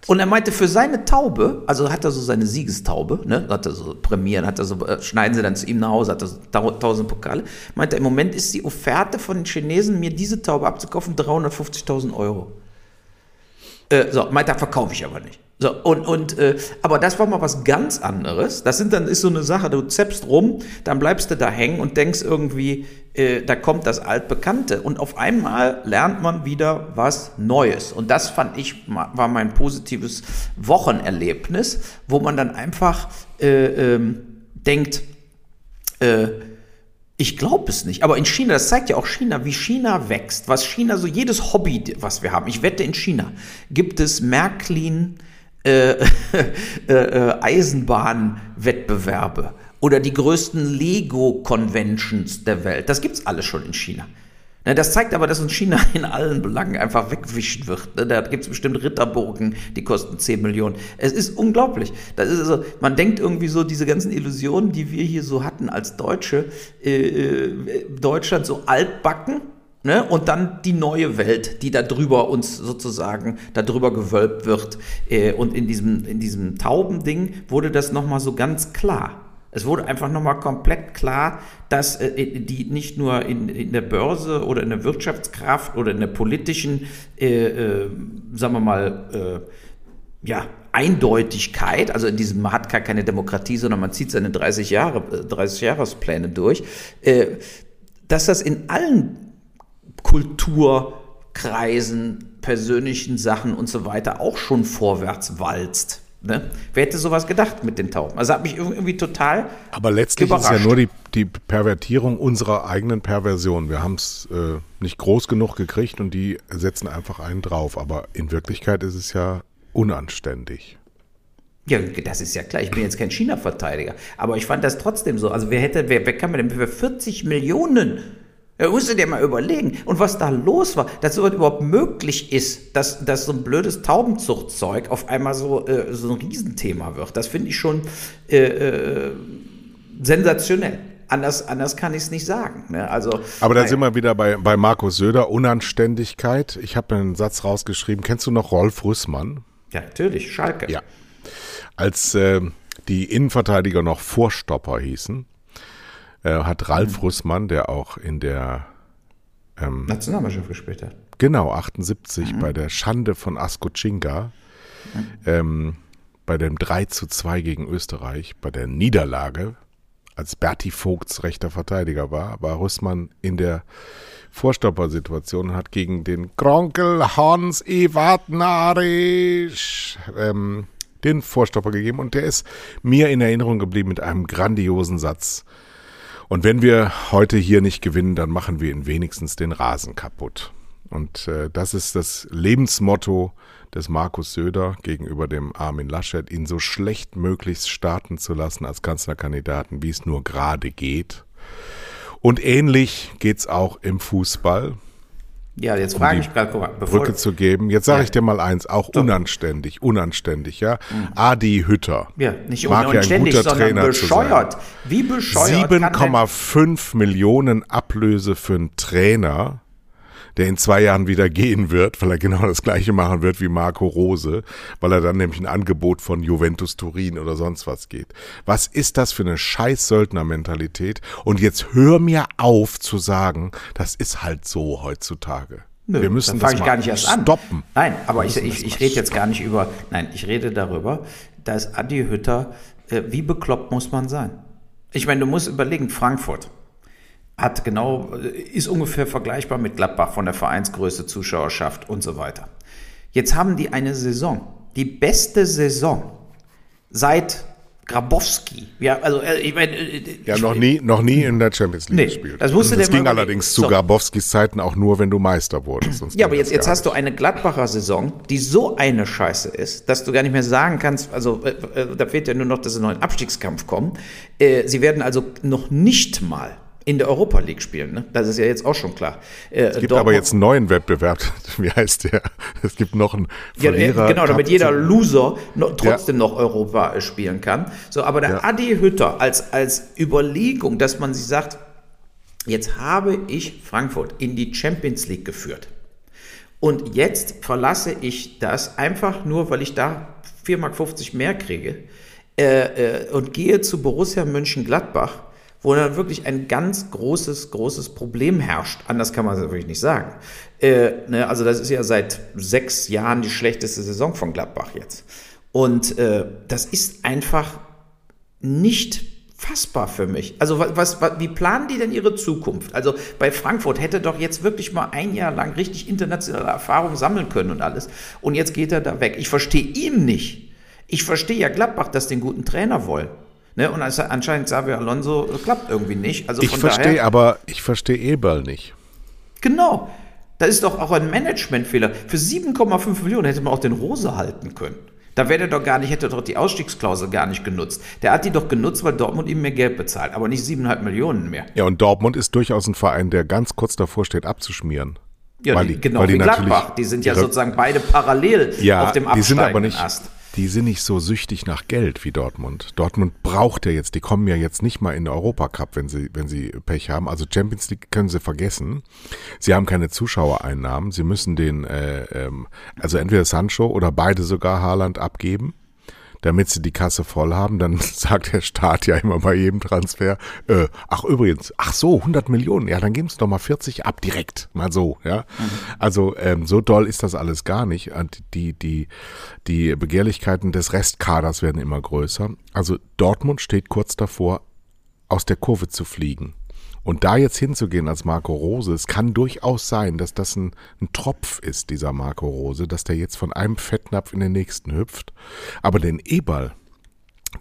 Und er meinte, für seine Taube, also hat er so seine Siegestaube, ne, hat er so Premieren, hat er so, äh, schneiden sie dann zu ihm nach Hause, hat er so tausend Pokale. Meinte, im Moment ist die Offerte von den Chinesen, mir diese Taube abzukaufen, 350.000 Euro. Äh, so, meinte, verkaufe ich aber nicht. So, und, und, äh, aber das war mal was ganz anderes. Das sind dann, ist so eine Sache, du zeppst rum, dann bleibst du da hängen und denkst irgendwie, äh, da kommt das Altbekannte. Und auf einmal lernt man wieder was Neues. Und das fand ich, war mein positives Wochenerlebnis, wo man dann einfach äh, ähm, denkt, äh, ich glaube es nicht. Aber in China, das zeigt ja auch China, wie China wächst, was China so, jedes Hobby, was wir haben. Ich wette, in China gibt es Märklin, äh, äh, äh, Eisenbahnwettbewerbe oder die größten Lego-Conventions der Welt. Das gibt's alles schon in China. Ne, das zeigt aber, dass uns China in allen Belangen einfach wegwischen wird. Ne, da gibt es bestimmt Ritterburgen, die kosten 10 Millionen. Es ist unglaublich. Das ist also, man denkt irgendwie so, diese ganzen Illusionen, die wir hier so hatten als Deutsche, äh, Deutschland so altbacken, Ne? Und dann die neue Welt, die da drüber uns sozusagen, da drüber gewölbt wird. Äh, und in diesem, in diesem Taubending wurde das nochmal so ganz klar. Es wurde einfach nochmal komplett klar, dass äh, die nicht nur in, in der Börse oder in der Wirtschaftskraft oder in der politischen, äh, äh, sagen wir mal, äh, ja, Eindeutigkeit, also in diesem, man hat gar keine Demokratie, sondern man zieht seine 30 Jahre, 30 Jahrespläne durch, äh, dass das in allen Kulturkreisen, persönlichen Sachen und so weiter auch schon vorwärts walzt. Ne? Wer hätte sowas gedacht mit den Tauben? Also hat mich irgendwie total. Aber letztlich überrascht. ist es ja nur die, die Pervertierung unserer eigenen Perversion. Wir haben es äh, nicht groß genug gekriegt und die setzen einfach einen drauf. Aber in Wirklichkeit ist es ja unanständig. Ja, das ist ja klar. Ich bin jetzt kein China-Verteidiger. Aber ich fand das trotzdem so. Also wer hätte, wer, wer kann mir denn für 40 Millionen er musste dir mal überlegen. Und was da los war, dass sowas überhaupt möglich ist, dass, dass so ein blödes Taubenzuchtzeug auf einmal so, äh, so ein Riesenthema wird. Das finde ich schon äh, äh, sensationell. Anders, anders kann ich es nicht sagen. Ne? Also, Aber da sind wir wieder bei, bei Markus Söder, Unanständigkeit. Ich habe einen Satz rausgeschrieben. Kennst du noch Rolf Rüssmann? Ja, natürlich, Schalke. Ja. Als äh, die Innenverteidiger noch Vorstopper hießen, äh, hat Ralf mhm. Rüssmann, der auch in der ähm, Nationalmannschaft gespielt hat. Genau, 78 mhm. bei der Schande von Ascochinga, mhm. ähm, bei dem 3 zu 2 gegen Österreich, bei der Niederlage, als Berti Vogts rechter Verteidiger war, war Rüssmann in der Vorstoppersituation und hat gegen den Kronkel Hans Ewart Narisch ähm, den Vorstopper gegeben und der ist mir in Erinnerung geblieben mit einem grandiosen Satz. Und wenn wir heute hier nicht gewinnen, dann machen wir ihn wenigstens den Rasen kaputt. Und äh, das ist das Lebensmotto des Markus Söder gegenüber dem Armin Laschet, ihn so schlecht möglichst starten zu lassen als Kanzlerkandidaten, wie es nur gerade geht. Und ähnlich geht's auch im Fußball. Ja, jetzt um frage ich gerade, guck mal, bevor Brücke zu geben. Jetzt sage ja. ich dir mal eins, auch so. unanständig, unanständig, ja. Mhm. Adi Hütter. Ja, nicht mag ja ein guter Trainer bescheuert. Zu sein. Wie bescheuert? 7,5 Millionen Ablöse für einen Trainer der in zwei Jahren wieder gehen wird, weil er genau das gleiche machen wird wie Marco Rose, weil er dann nämlich ein Angebot von Juventus Turin oder sonst was geht. Was ist das für eine scheiß Söldnermentalität? Und jetzt hör mir auf zu sagen, das ist halt so heutzutage. Nö, wir müssen das ich gar nicht erst stoppen. An. Nein, aber ich, ich, ich rede jetzt gar nicht über, nein, ich rede darüber, dass Adi Hütter, äh, wie bekloppt muss man sein? Ich meine, du musst überlegen, Frankfurt, hat genau, ist ungefähr vergleichbar mit Gladbach von der Vereinsgröße, Zuschauerschaft und so weiter. Jetzt haben die eine Saison, die beste Saison seit Grabowski. Ja, also äh, ich meine, äh, ja, noch nie, noch nie in der Champions League nee, gespielt. Das wusste das ging mal, allerdings so. zu Grabowskis Zeiten auch nur, wenn du Meister wurdest. ja, aber jetzt, jetzt hast du eine Gladbacher Saison, die so eine Scheiße ist, dass du gar nicht mehr sagen kannst. Also äh, äh, da fehlt ja nur noch, dass sie noch in den Abstiegskampf kommen. Äh, sie werden also noch nicht mal in der Europa League spielen. Ne? Das ist ja jetzt auch schon klar. Äh, es gibt Dortmund, aber jetzt einen neuen Wettbewerb. Wie heißt der? Es gibt noch einen Verlierer. Ja, genau, damit jeder Loser noch, trotzdem ja. noch Europa spielen kann. So, aber der ja. Adi Hütter als, als Überlegung, dass man sich sagt, jetzt habe ich Frankfurt in die Champions League geführt. Und jetzt verlasse ich das einfach nur, weil ich da 4,50 Mark mehr kriege äh, äh, und gehe zu Borussia Mönchengladbach wo dann wirklich ein ganz großes, großes Problem herrscht. Anders kann man es wirklich nicht sagen. Äh, ne, also das ist ja seit sechs Jahren die schlechteste Saison von Gladbach jetzt. Und äh, das ist einfach nicht fassbar für mich. Also was, was, wie planen die denn ihre Zukunft? Also bei Frankfurt hätte doch jetzt wirklich mal ein Jahr lang richtig internationale Erfahrung sammeln können und alles. Und jetzt geht er da weg. Ich verstehe ihn nicht. Ich verstehe ja Gladbach, dass den guten Trainer wollen. Ne? Und anscheinend Xavier Alonso klappt irgendwie nicht. Also ich verstehe aber, ich verstehe Eberl nicht. Genau. Das ist doch auch ein Managementfehler. Für 7,5 Millionen hätte man auch den Rose halten können. Da wäre doch gar nicht, hätte doch die Ausstiegsklausel gar nicht genutzt. Der hat die doch genutzt, weil Dortmund ihm mehr Geld bezahlt, aber nicht 7,5 Millionen mehr. Ja, und Dortmund ist durchaus ein Verein, der ganz kurz davor steht, abzuschmieren. Ja, weil die, genau weil wie Gladbach. Die sind ja sozusagen beide parallel ja, auf dem Absteigenden die sind aber nicht, Ast die sind nicht so süchtig nach Geld wie Dortmund. Dortmund braucht ja jetzt, die kommen ja jetzt nicht mal in den Europacup, wenn sie, wenn sie Pech haben. Also Champions League können sie vergessen. Sie haben keine Zuschauereinnahmen. Sie müssen den, äh, ähm, also entweder Sancho oder beide sogar Haaland abgeben damit sie die Kasse voll haben, dann sagt der Staat ja immer bei jedem Transfer, äh, ach übrigens, ach so, 100 Millionen, ja, dann geben sie doch mal 40 ab direkt, mal so, ja. Mhm. Also ähm, so doll ist das alles gar nicht. Die, die, die Begehrlichkeiten des Restkaders werden immer größer. Also Dortmund steht kurz davor, aus der Kurve zu fliegen. Und da jetzt hinzugehen als Marco Rose, es kann durchaus sein, dass das ein, ein, Tropf ist, dieser Marco Rose, dass der jetzt von einem Fettnapf in den nächsten hüpft. Aber den Eberl,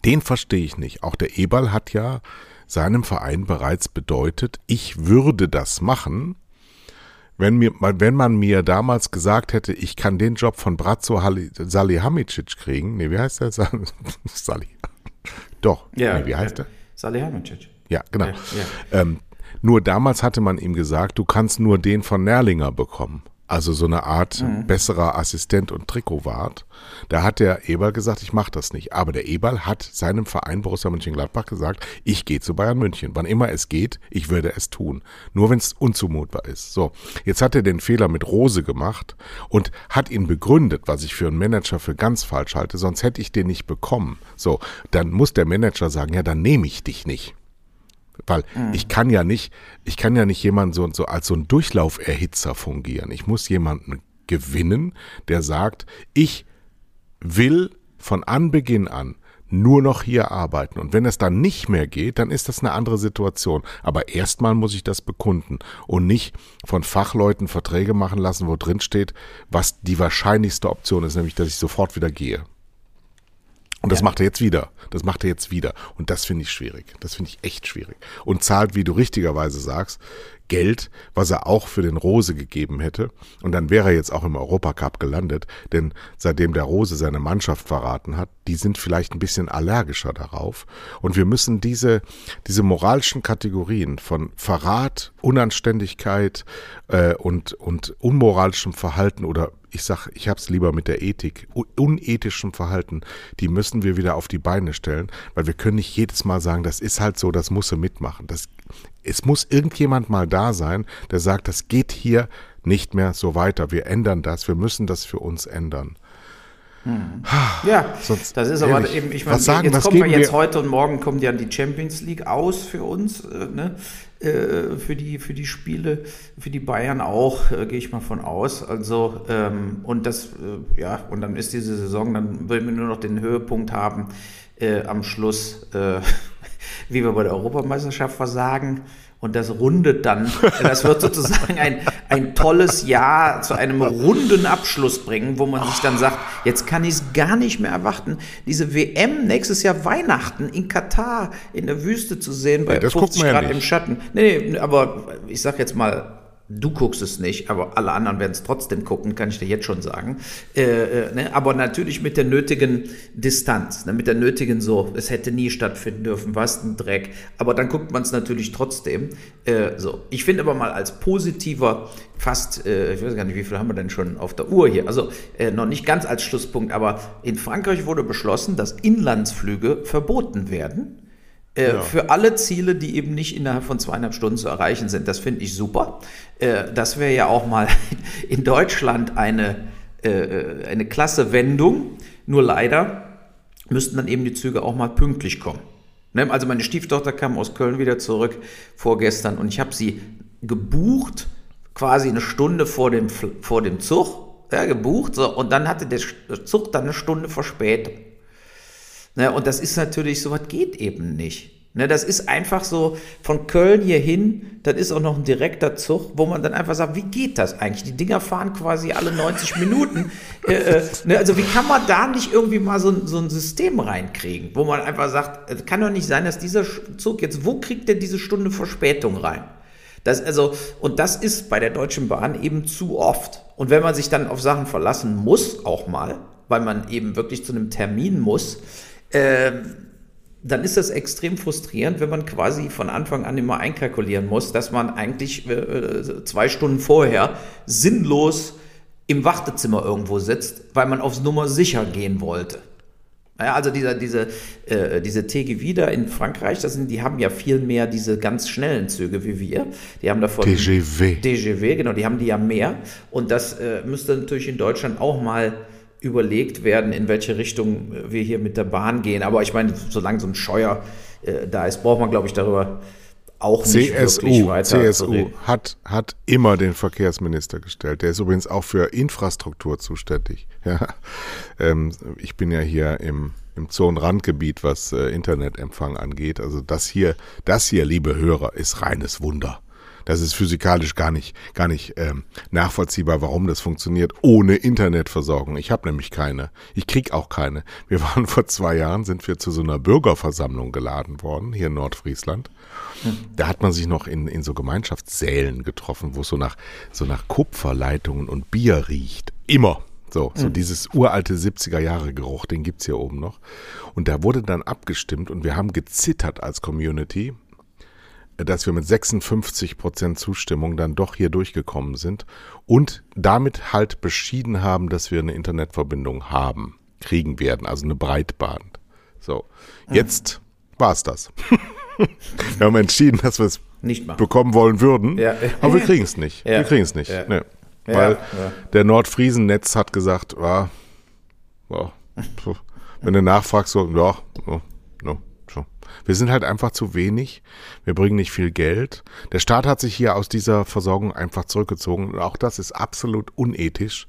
den verstehe ich nicht. Auch der Eberl hat ja seinem Verein bereits bedeutet, ich würde das machen, wenn, mir, wenn man mir damals gesagt hätte, ich kann den Job von Brazzo Salihamidzic kriegen, nee, wie heißt der? Sali. Doch, ja, nee, wie heißt ja. der? Salihamidzic. Ja, genau. Ja, ja. Ähm, nur damals hatte man ihm gesagt, du kannst nur den von Nerlinger bekommen. also so eine Art mhm. besserer Assistent und Trikotwart. Da hat der Eberl gesagt, ich mache das nicht. Aber der Eberl hat seinem Verein Borussia Mönchengladbach gesagt, ich gehe zu Bayern München. Wann immer es geht, ich würde es tun. Nur wenn es unzumutbar ist. So, jetzt hat er den Fehler mit Rose gemacht und hat ihn begründet, was ich für einen Manager für ganz falsch halte, sonst hätte ich den nicht bekommen. So, dann muss der Manager sagen, ja, dann nehme ich dich nicht. Weil mhm. ich kann ja nicht, ich kann ja nicht jemanden so, so als so ein Durchlauferhitzer fungieren. Ich muss jemanden gewinnen, der sagt, ich will von Anbeginn an nur noch hier arbeiten. Und wenn es dann nicht mehr geht, dann ist das eine andere Situation. Aber erstmal muss ich das bekunden und nicht von Fachleuten Verträge machen lassen, wo drin steht, was die wahrscheinlichste Option ist, nämlich dass ich sofort wieder gehe. Und das ja. macht er jetzt wieder. Das macht er jetzt wieder. Und das finde ich schwierig. Das finde ich echt schwierig. Und zahlt, wie du richtigerweise sagst, Geld, was er auch für den Rose gegeben hätte. Und dann wäre er jetzt auch im Europacup gelandet. Denn seitdem der Rose seine Mannschaft verraten hat, die sind vielleicht ein bisschen allergischer darauf. Und wir müssen diese, diese moralischen Kategorien von Verrat, Unanständigkeit äh, und, und unmoralischem Verhalten oder ich sag, ich hab's lieber mit der Ethik, unethischem Verhalten, die müssen wir wieder auf die Beine stellen, weil wir können nicht jedes Mal sagen, das ist halt so, das muss er mitmachen. Das, es muss irgendjemand mal da sein, der sagt, das geht hier nicht mehr so weiter. Wir ändern das, wir müssen das für uns ändern. Hm. Ja, Sonst, das ist aber ehrlich, eben, ich meine, sagen, jetzt kommen wir jetzt wir? heute und morgen kommt ja die Champions League aus für uns, äh, ne? äh, für, die, für die Spiele, für die Bayern auch, äh, gehe ich mal von aus. Also, ähm, und das, äh, ja, und dann ist diese Saison, dann würden wir nur noch den Höhepunkt haben äh, am Schluss, äh, wie wir bei der Europameisterschaft versagen und das rundet dann, das wird sozusagen ein, ein tolles Jahr zu einem runden Abschluss bringen, wo man sich dann sagt, jetzt kann ich es gar nicht mehr erwarten, diese WM nächstes Jahr Weihnachten in Katar in der Wüste zu sehen bei ja, 50 Grad ja im Schatten. Nee, nee, aber ich sag jetzt mal, Du guckst es nicht, aber alle anderen werden es trotzdem gucken, kann ich dir jetzt schon sagen. Äh, äh, ne? Aber natürlich mit der nötigen Distanz, ne? mit der nötigen so, es hätte nie stattfinden dürfen, was ein Dreck. Aber dann guckt man es natürlich trotzdem. Äh, so, ich finde aber mal als positiver, fast, äh, ich weiß gar nicht, wie viel haben wir denn schon auf der Uhr hier? Also äh, noch nicht ganz als Schlusspunkt, aber in Frankreich wurde beschlossen, dass Inlandsflüge verboten werden äh, ja. Für alle Ziele, die eben nicht innerhalb von zweieinhalb Stunden zu erreichen sind. Das finde ich super. Äh, das wäre ja auch mal in Deutschland eine, äh, eine klasse Wendung. Nur leider müssten dann eben die Züge auch mal pünktlich kommen. Ne? Also meine Stieftochter kam aus Köln wieder zurück vorgestern und ich habe sie gebucht, quasi eine Stunde vor dem, vor dem Zug, ja, gebucht, so, und dann hatte der Zug dann eine Stunde Verspätung. Ne, und das ist natürlich, so was geht eben nicht. Ne, das ist einfach so von Köln hier hin, dann ist auch noch ein direkter Zug, wo man dann einfach sagt, wie geht das eigentlich? Die Dinger fahren quasi alle 90 Minuten. Äh, äh, ne, also wie kann man da nicht irgendwie mal so, so ein System reinkriegen, wo man einfach sagt, es kann doch nicht sein, dass dieser Zug jetzt, wo kriegt der diese Stunde Verspätung rein? Das, also, und das ist bei der Deutschen Bahn eben zu oft. Und wenn man sich dann auf Sachen verlassen muss, auch mal, weil man eben wirklich zu einem Termin muss, dann ist das extrem frustrierend, wenn man quasi von Anfang an immer einkalkulieren muss, dass man eigentlich äh, zwei Stunden vorher sinnlos im Wartezimmer irgendwo sitzt, weil man aufs Nummer sicher gehen wollte. Ja, also dieser, diese, äh, diese TG wieder in Frankreich, das sind, die haben ja viel mehr diese ganz schnellen Züge wie wir. Die haben davon TGV. TGV, genau, die haben die ja mehr. Und das äh, müsste natürlich in Deutschland auch mal überlegt werden, in welche Richtung wir hier mit der Bahn gehen. Aber ich meine, solange so ein Scheuer äh, da ist, braucht man, glaube ich, darüber auch nicht CSU, wirklich weiter CSU hat, hat immer den Verkehrsminister gestellt. Der ist übrigens auch für Infrastruktur zuständig. Ja. Ähm, ich bin ja hier im, im Zonenrandgebiet, was äh, Internetempfang angeht. Also das hier, das hier, liebe Hörer, ist reines Wunder. Das ist physikalisch gar nicht, gar nicht ähm, nachvollziehbar, warum das funktioniert ohne Internetversorgung. Ich habe nämlich keine. Ich krieg auch keine. Wir waren vor zwei Jahren, sind wir zu so einer Bürgerversammlung geladen worden, hier in Nordfriesland. Da hat man sich noch in, in so Gemeinschaftssälen getroffen, wo es so nach, so nach Kupferleitungen und Bier riecht. Immer. So, so mhm. dieses uralte 70er Jahre Geruch, den gibt's hier oben noch. Und da wurde dann abgestimmt und wir haben gezittert als Community, dass wir mit 56 Prozent Zustimmung dann doch hier durchgekommen sind und damit halt beschieden haben, dass wir eine Internetverbindung haben, kriegen werden, also eine Breitband. So, jetzt mhm. war es das. wir haben entschieden, dass wir es nicht bekommen wollen würden, ja. aber wir kriegen es nicht. Ja. Wir kriegen es nicht. Ja. Nee. Weil der Nordfriesennetz hat gesagt, ah, oh, wenn du nachfragst, so, ja, no, so. Wir sind halt einfach zu wenig. Wir bringen nicht viel Geld. Der Staat hat sich hier aus dieser Versorgung einfach zurückgezogen. Und auch das ist absolut unethisch.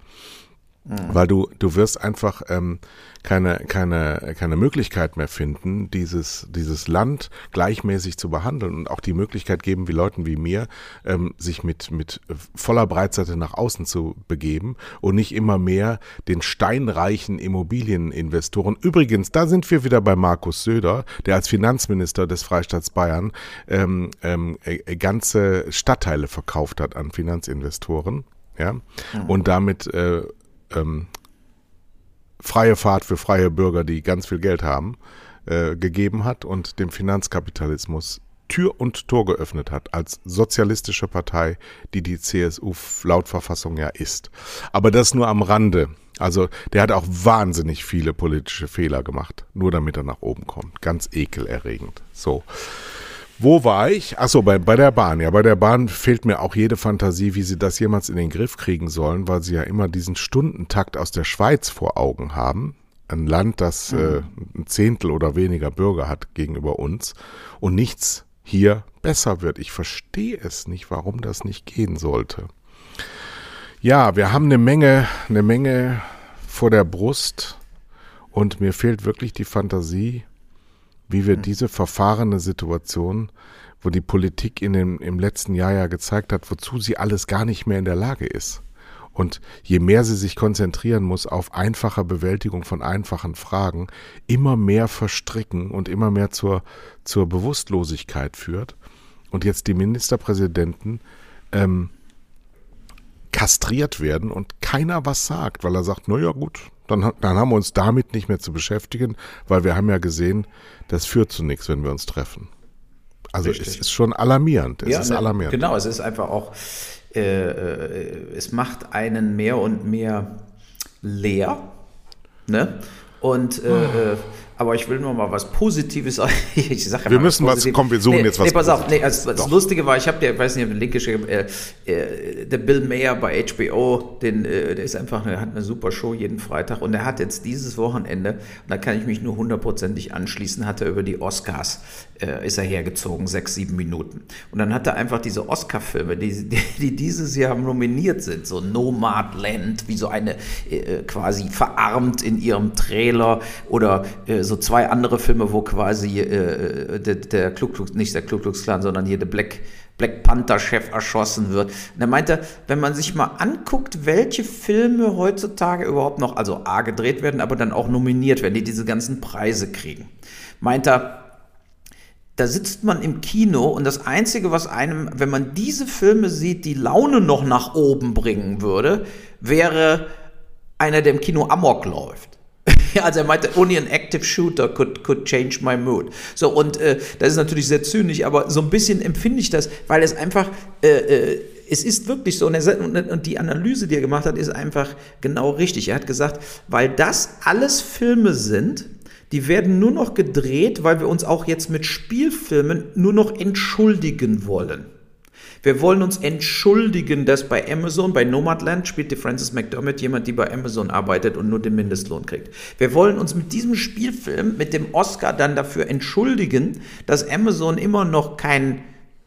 Mhm. Weil du, du wirst einfach ähm, keine, keine, keine Möglichkeit mehr finden, dieses, dieses Land gleichmäßig zu behandeln und auch die Möglichkeit geben, wie Leuten wie mir, ähm, sich mit, mit voller Breitseite nach außen zu begeben und nicht immer mehr den steinreichen Immobilieninvestoren. Übrigens, da sind wir wieder bei Markus Söder, der als Finanzminister des Freistaats Bayern ähm, ähm, äh, ganze Stadtteile verkauft hat an Finanzinvestoren. Ja, mhm. und damit äh, ähm, freie Fahrt für freie Bürger, die ganz viel Geld haben, äh, gegeben hat und dem Finanzkapitalismus Tür und Tor geöffnet hat als sozialistische Partei, die die CSU laut Verfassung ja ist. Aber das nur am Rande. Also der hat auch wahnsinnig viele politische Fehler gemacht, nur damit er nach oben kommt. Ganz ekelerregend. So. Wo war ich? Achso, bei, bei der Bahn. Ja, bei der Bahn fehlt mir auch jede Fantasie, wie sie das jemals in den Griff kriegen sollen, weil sie ja immer diesen Stundentakt aus der Schweiz vor Augen haben. Ein Land, das mhm. äh, ein Zehntel oder weniger Bürger hat gegenüber uns und nichts hier besser wird. Ich verstehe es nicht, warum das nicht gehen sollte. Ja, wir haben eine Menge, eine Menge vor der Brust und mir fehlt wirklich die Fantasie, wie wir diese verfahrene Situation, wo die Politik in dem, im letzten Jahr ja gezeigt hat, wozu sie alles gar nicht mehr in der Lage ist. Und je mehr sie sich konzentrieren muss auf einfache Bewältigung von einfachen Fragen, immer mehr verstricken und immer mehr zur, zur Bewusstlosigkeit führt. Und jetzt die Ministerpräsidenten ähm, kastriert werden und keiner was sagt, weil er sagt, na ja gut, dann, dann haben wir uns damit nicht mehr zu beschäftigen, weil wir haben ja gesehen, das führt zu nichts, wenn wir uns treffen. Also Richtig. es ist schon alarmierend. Es ja, ist alarmierend. Genau, es ist einfach auch, äh, äh, es macht einen mehr und mehr leer. Ne? Und äh, oh. Aber ich will nur mal was Positives. Ich sag ja wir müssen was, was komm, wir suchen nee, jetzt was. Nee, pass auf, nee, also, das Lustige war, ich habe dir, weiß nicht, den Link geschickt, äh, äh, der Bill Mayer bei HBO, den, äh, der ist einfach, der hat eine super Show jeden Freitag und er hat jetzt dieses Wochenende, und da kann ich mich nur hundertprozentig anschließen, hat er über die Oscars, äh, ist er hergezogen, sechs, sieben Minuten. Und dann hat er einfach diese Oscar-Filme, die, die, die, dieses Jahr nominiert sind, so Nomadland, wie so eine äh, quasi verarmt in ihrem Trailer oder äh, so zwei andere Filme, wo quasi äh, der, der Ku Klux, nicht der Klux Klan, sondern hier der Black, Black Panther-Chef erschossen wird. Und er meinte, wenn man sich mal anguckt, welche Filme heutzutage überhaupt noch, also A, gedreht werden, aber dann auch nominiert werden, die diese ganzen Preise kriegen, meint er, da sitzt man im Kino und das Einzige, was einem, wenn man diese Filme sieht, die Laune noch nach oben bringen würde, wäre einer, der im Kino Amok läuft. Also er meinte, only an active shooter could, could change my mood. So, und äh, das ist natürlich sehr zynisch, aber so ein bisschen empfinde ich das, weil es einfach, äh, äh, es ist wirklich so, und, und die Analyse, die er gemacht hat, ist einfach genau richtig. Er hat gesagt, weil das alles Filme sind, die werden nur noch gedreht, weil wir uns auch jetzt mit Spielfilmen nur noch entschuldigen wollen. Wir wollen uns entschuldigen, dass bei Amazon, bei Nomadland spielt die Frances McDermott jemand, die bei Amazon arbeitet und nur den Mindestlohn kriegt. Wir wollen uns mit diesem Spielfilm, mit dem Oscar dann dafür entschuldigen, dass Amazon immer noch kein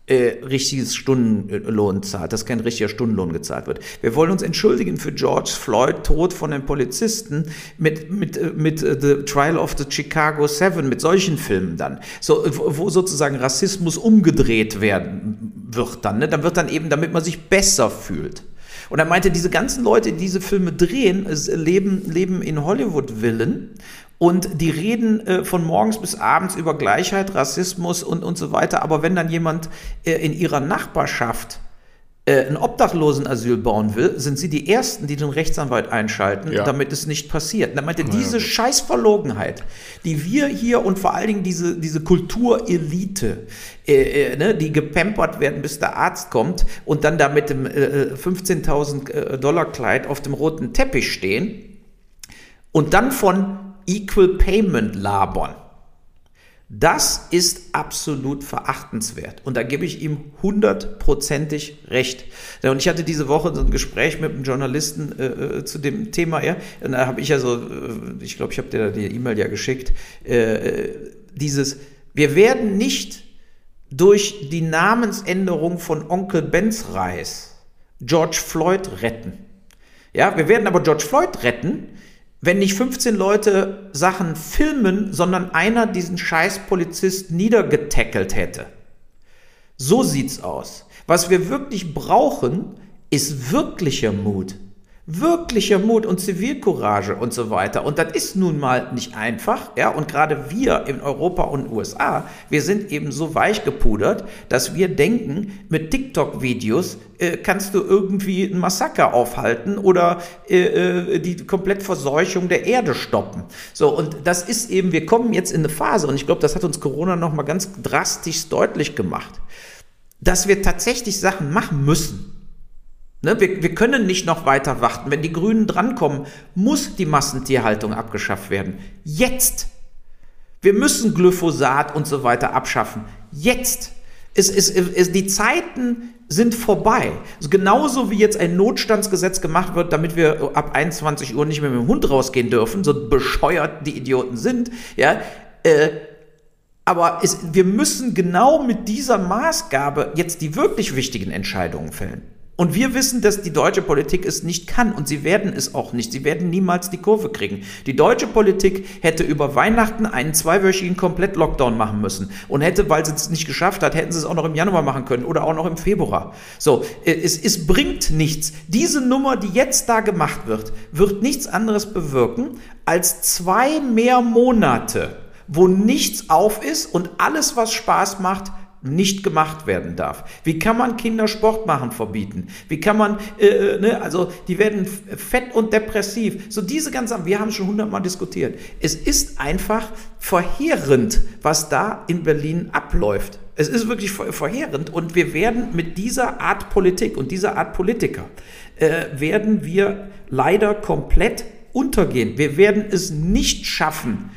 äh, richtiges Stundenlohn zahlt, dass kein richtiger Stundenlohn gezahlt wird. Wir wollen uns entschuldigen für George Floyd, Tod von den Polizisten, mit, mit, äh, mit uh, The Trial of the Chicago Seven, mit solchen Filmen dann, so, wo sozusagen Rassismus umgedreht werden wird dann. Ne? Dann wird dann eben, damit man sich besser fühlt. Und er meinte, diese ganzen Leute, die diese Filme drehen, leben, leben in Hollywood-Villen und die reden äh, von morgens bis abends über Gleichheit, Rassismus und, und so weiter. Aber wenn dann jemand äh, in ihrer Nachbarschaft äh, ein Obdachlosenasyl bauen will, sind sie die Ersten, die den Rechtsanwalt einschalten, Ja. damit es nicht passiert. Er meinte, diese Scheißverlogenheit, die wir hier und vor allen Dingen diese, diese Kulturelite, äh, äh, ne, die gepampert werden, bis der Arzt kommt und dann da mit dem äh, 15.000 äh, Dollar Kleid auf dem roten Teppich stehen und dann von Equal Payment labern. Das ist absolut verachtenswert. Und da gebe ich ihm hundertprozentig recht. Und ich hatte diese Woche so ein Gespräch mit einem Journalisten äh, äh, zu dem Thema. Ja, und da habe ich ja so, äh, ich glaube, ich habe dir die E-Mail ja geschickt, äh, dieses, wir werden nicht durch die Namensänderung von Onkel Benz Reis George Floyd retten. Ja, wir werden aber George Floyd retten, wenn nicht 15 Leute Sachen filmen, sondern einer diesen scheiß Polizist niedergetackelt hätte. So sieht's aus. Was wir wirklich brauchen, ist wirklicher Mut. Wirklicher Mut und Zivilcourage und so weiter. Und das ist nun mal nicht einfach, ja. Und gerade wir in Europa und USA, wir sind eben so weich gepudert, dass wir denken, mit TikTok-Videos äh, kannst du irgendwie ein Massaker aufhalten oder äh, äh, die Komplettverseuchung der Erde stoppen. So, und das ist eben, wir kommen jetzt in eine Phase, und ich glaube, das hat uns Corona nochmal ganz drastisch deutlich gemacht, dass wir tatsächlich Sachen machen müssen. Ne, wir, wir können nicht noch weiter warten. Wenn die Grünen drankommen, muss die Massentierhaltung abgeschafft werden. Jetzt. Wir müssen Glyphosat und so weiter abschaffen. Jetzt. Es, es, es, die Zeiten sind vorbei. Genauso wie jetzt ein Notstandsgesetz gemacht wird, damit wir ab 21 Uhr nicht mehr mit dem Hund rausgehen dürfen, so bescheuert die Idioten sind. Ja, äh, aber es, wir müssen genau mit dieser Maßgabe jetzt die wirklich wichtigen Entscheidungen fällen. Und wir wissen, dass die deutsche Politik es nicht kann und sie werden es auch nicht. Sie werden niemals die Kurve kriegen. Die deutsche Politik hätte über Weihnachten einen zweiwöchigen Komplett-Lockdown machen müssen und hätte, weil sie es nicht geschafft hat, hätten sie es auch noch im Januar machen können oder auch noch im Februar. So, es, es bringt nichts. Diese Nummer, die jetzt da gemacht wird, wird nichts anderes bewirken als zwei mehr Monate, wo nichts auf ist und alles, was Spaß macht, nicht gemacht werden darf. Wie kann man Kinder Sport machen verbieten? Wie kann man, äh, ne, also die werden fett und depressiv. So diese ganzen, wir haben schon hundertmal diskutiert. Es ist einfach verheerend, was da in Berlin abläuft. Es ist wirklich verheerend und wir werden mit dieser Art Politik und dieser Art Politiker äh, werden wir leider komplett untergehen. Wir werden es nicht schaffen,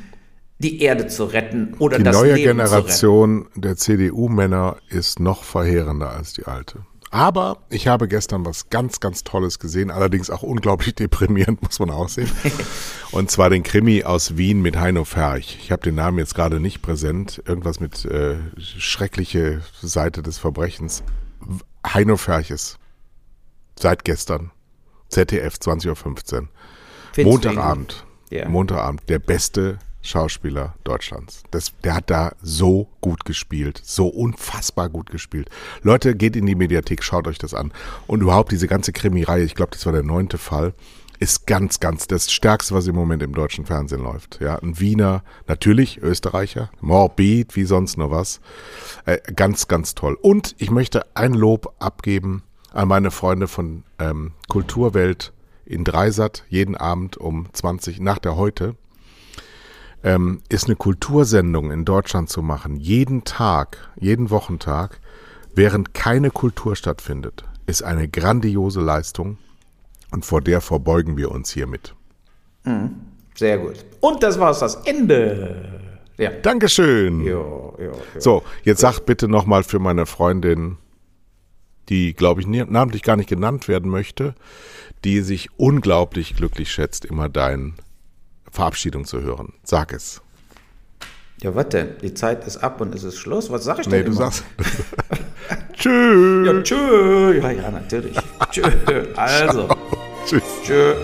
die Erde zu retten oder die das neue Leben Generation der CDU-Männer ist noch verheerender als die alte. Aber ich habe gestern was ganz, ganz Tolles gesehen, allerdings auch unglaublich deprimierend, muss man auch sehen. Und zwar den Krimi aus Wien mit Heino Ferch. Ich habe den Namen jetzt gerade nicht präsent. Irgendwas mit äh, schreckliche Seite des Verbrechens. Heino Ferches. Seit gestern. ZDF 20.15 Uhr. Montagabend. Ja. Montagabend. Der beste Schauspieler Deutschlands. Das, der hat da so gut gespielt, so unfassbar gut gespielt. Leute, geht in die Mediathek, schaut euch das an. Und überhaupt diese ganze Krimireihe, ich glaube, das war der neunte Fall, ist ganz, ganz das Stärkste, was im Moment im deutschen Fernsehen läuft. Ja, ein Wiener, natürlich Österreicher, Morbid, wie sonst nur was. Äh, ganz, ganz toll. Und ich möchte ein Lob abgeben an meine Freunde von ähm, Kulturwelt in Dreisat, jeden Abend um 20 nach der Heute ähm, ist eine Kultursendung in Deutschland zu machen, jeden Tag, jeden Wochentag, während keine Kultur stattfindet, ist eine grandiose Leistung und vor der verbeugen wir uns hiermit. Sehr gut. Und das war's, das Ende. Ja. Dankeschön. Jo, jo, jo. So, jetzt sag bitte nochmal für meine Freundin, die, glaube ich, namentlich gar nicht genannt werden möchte, die sich unglaublich glücklich schätzt, immer deine Verabschiedung zu hören. Sag es. Ja, was denn? Die Zeit ist ab und es ist Schluss. Was sag ich Nee, denn du immer? sagst. Tschüss. Ja, tschö. Ja, ja, natürlich. tschö. Also, Tschüss. tschö.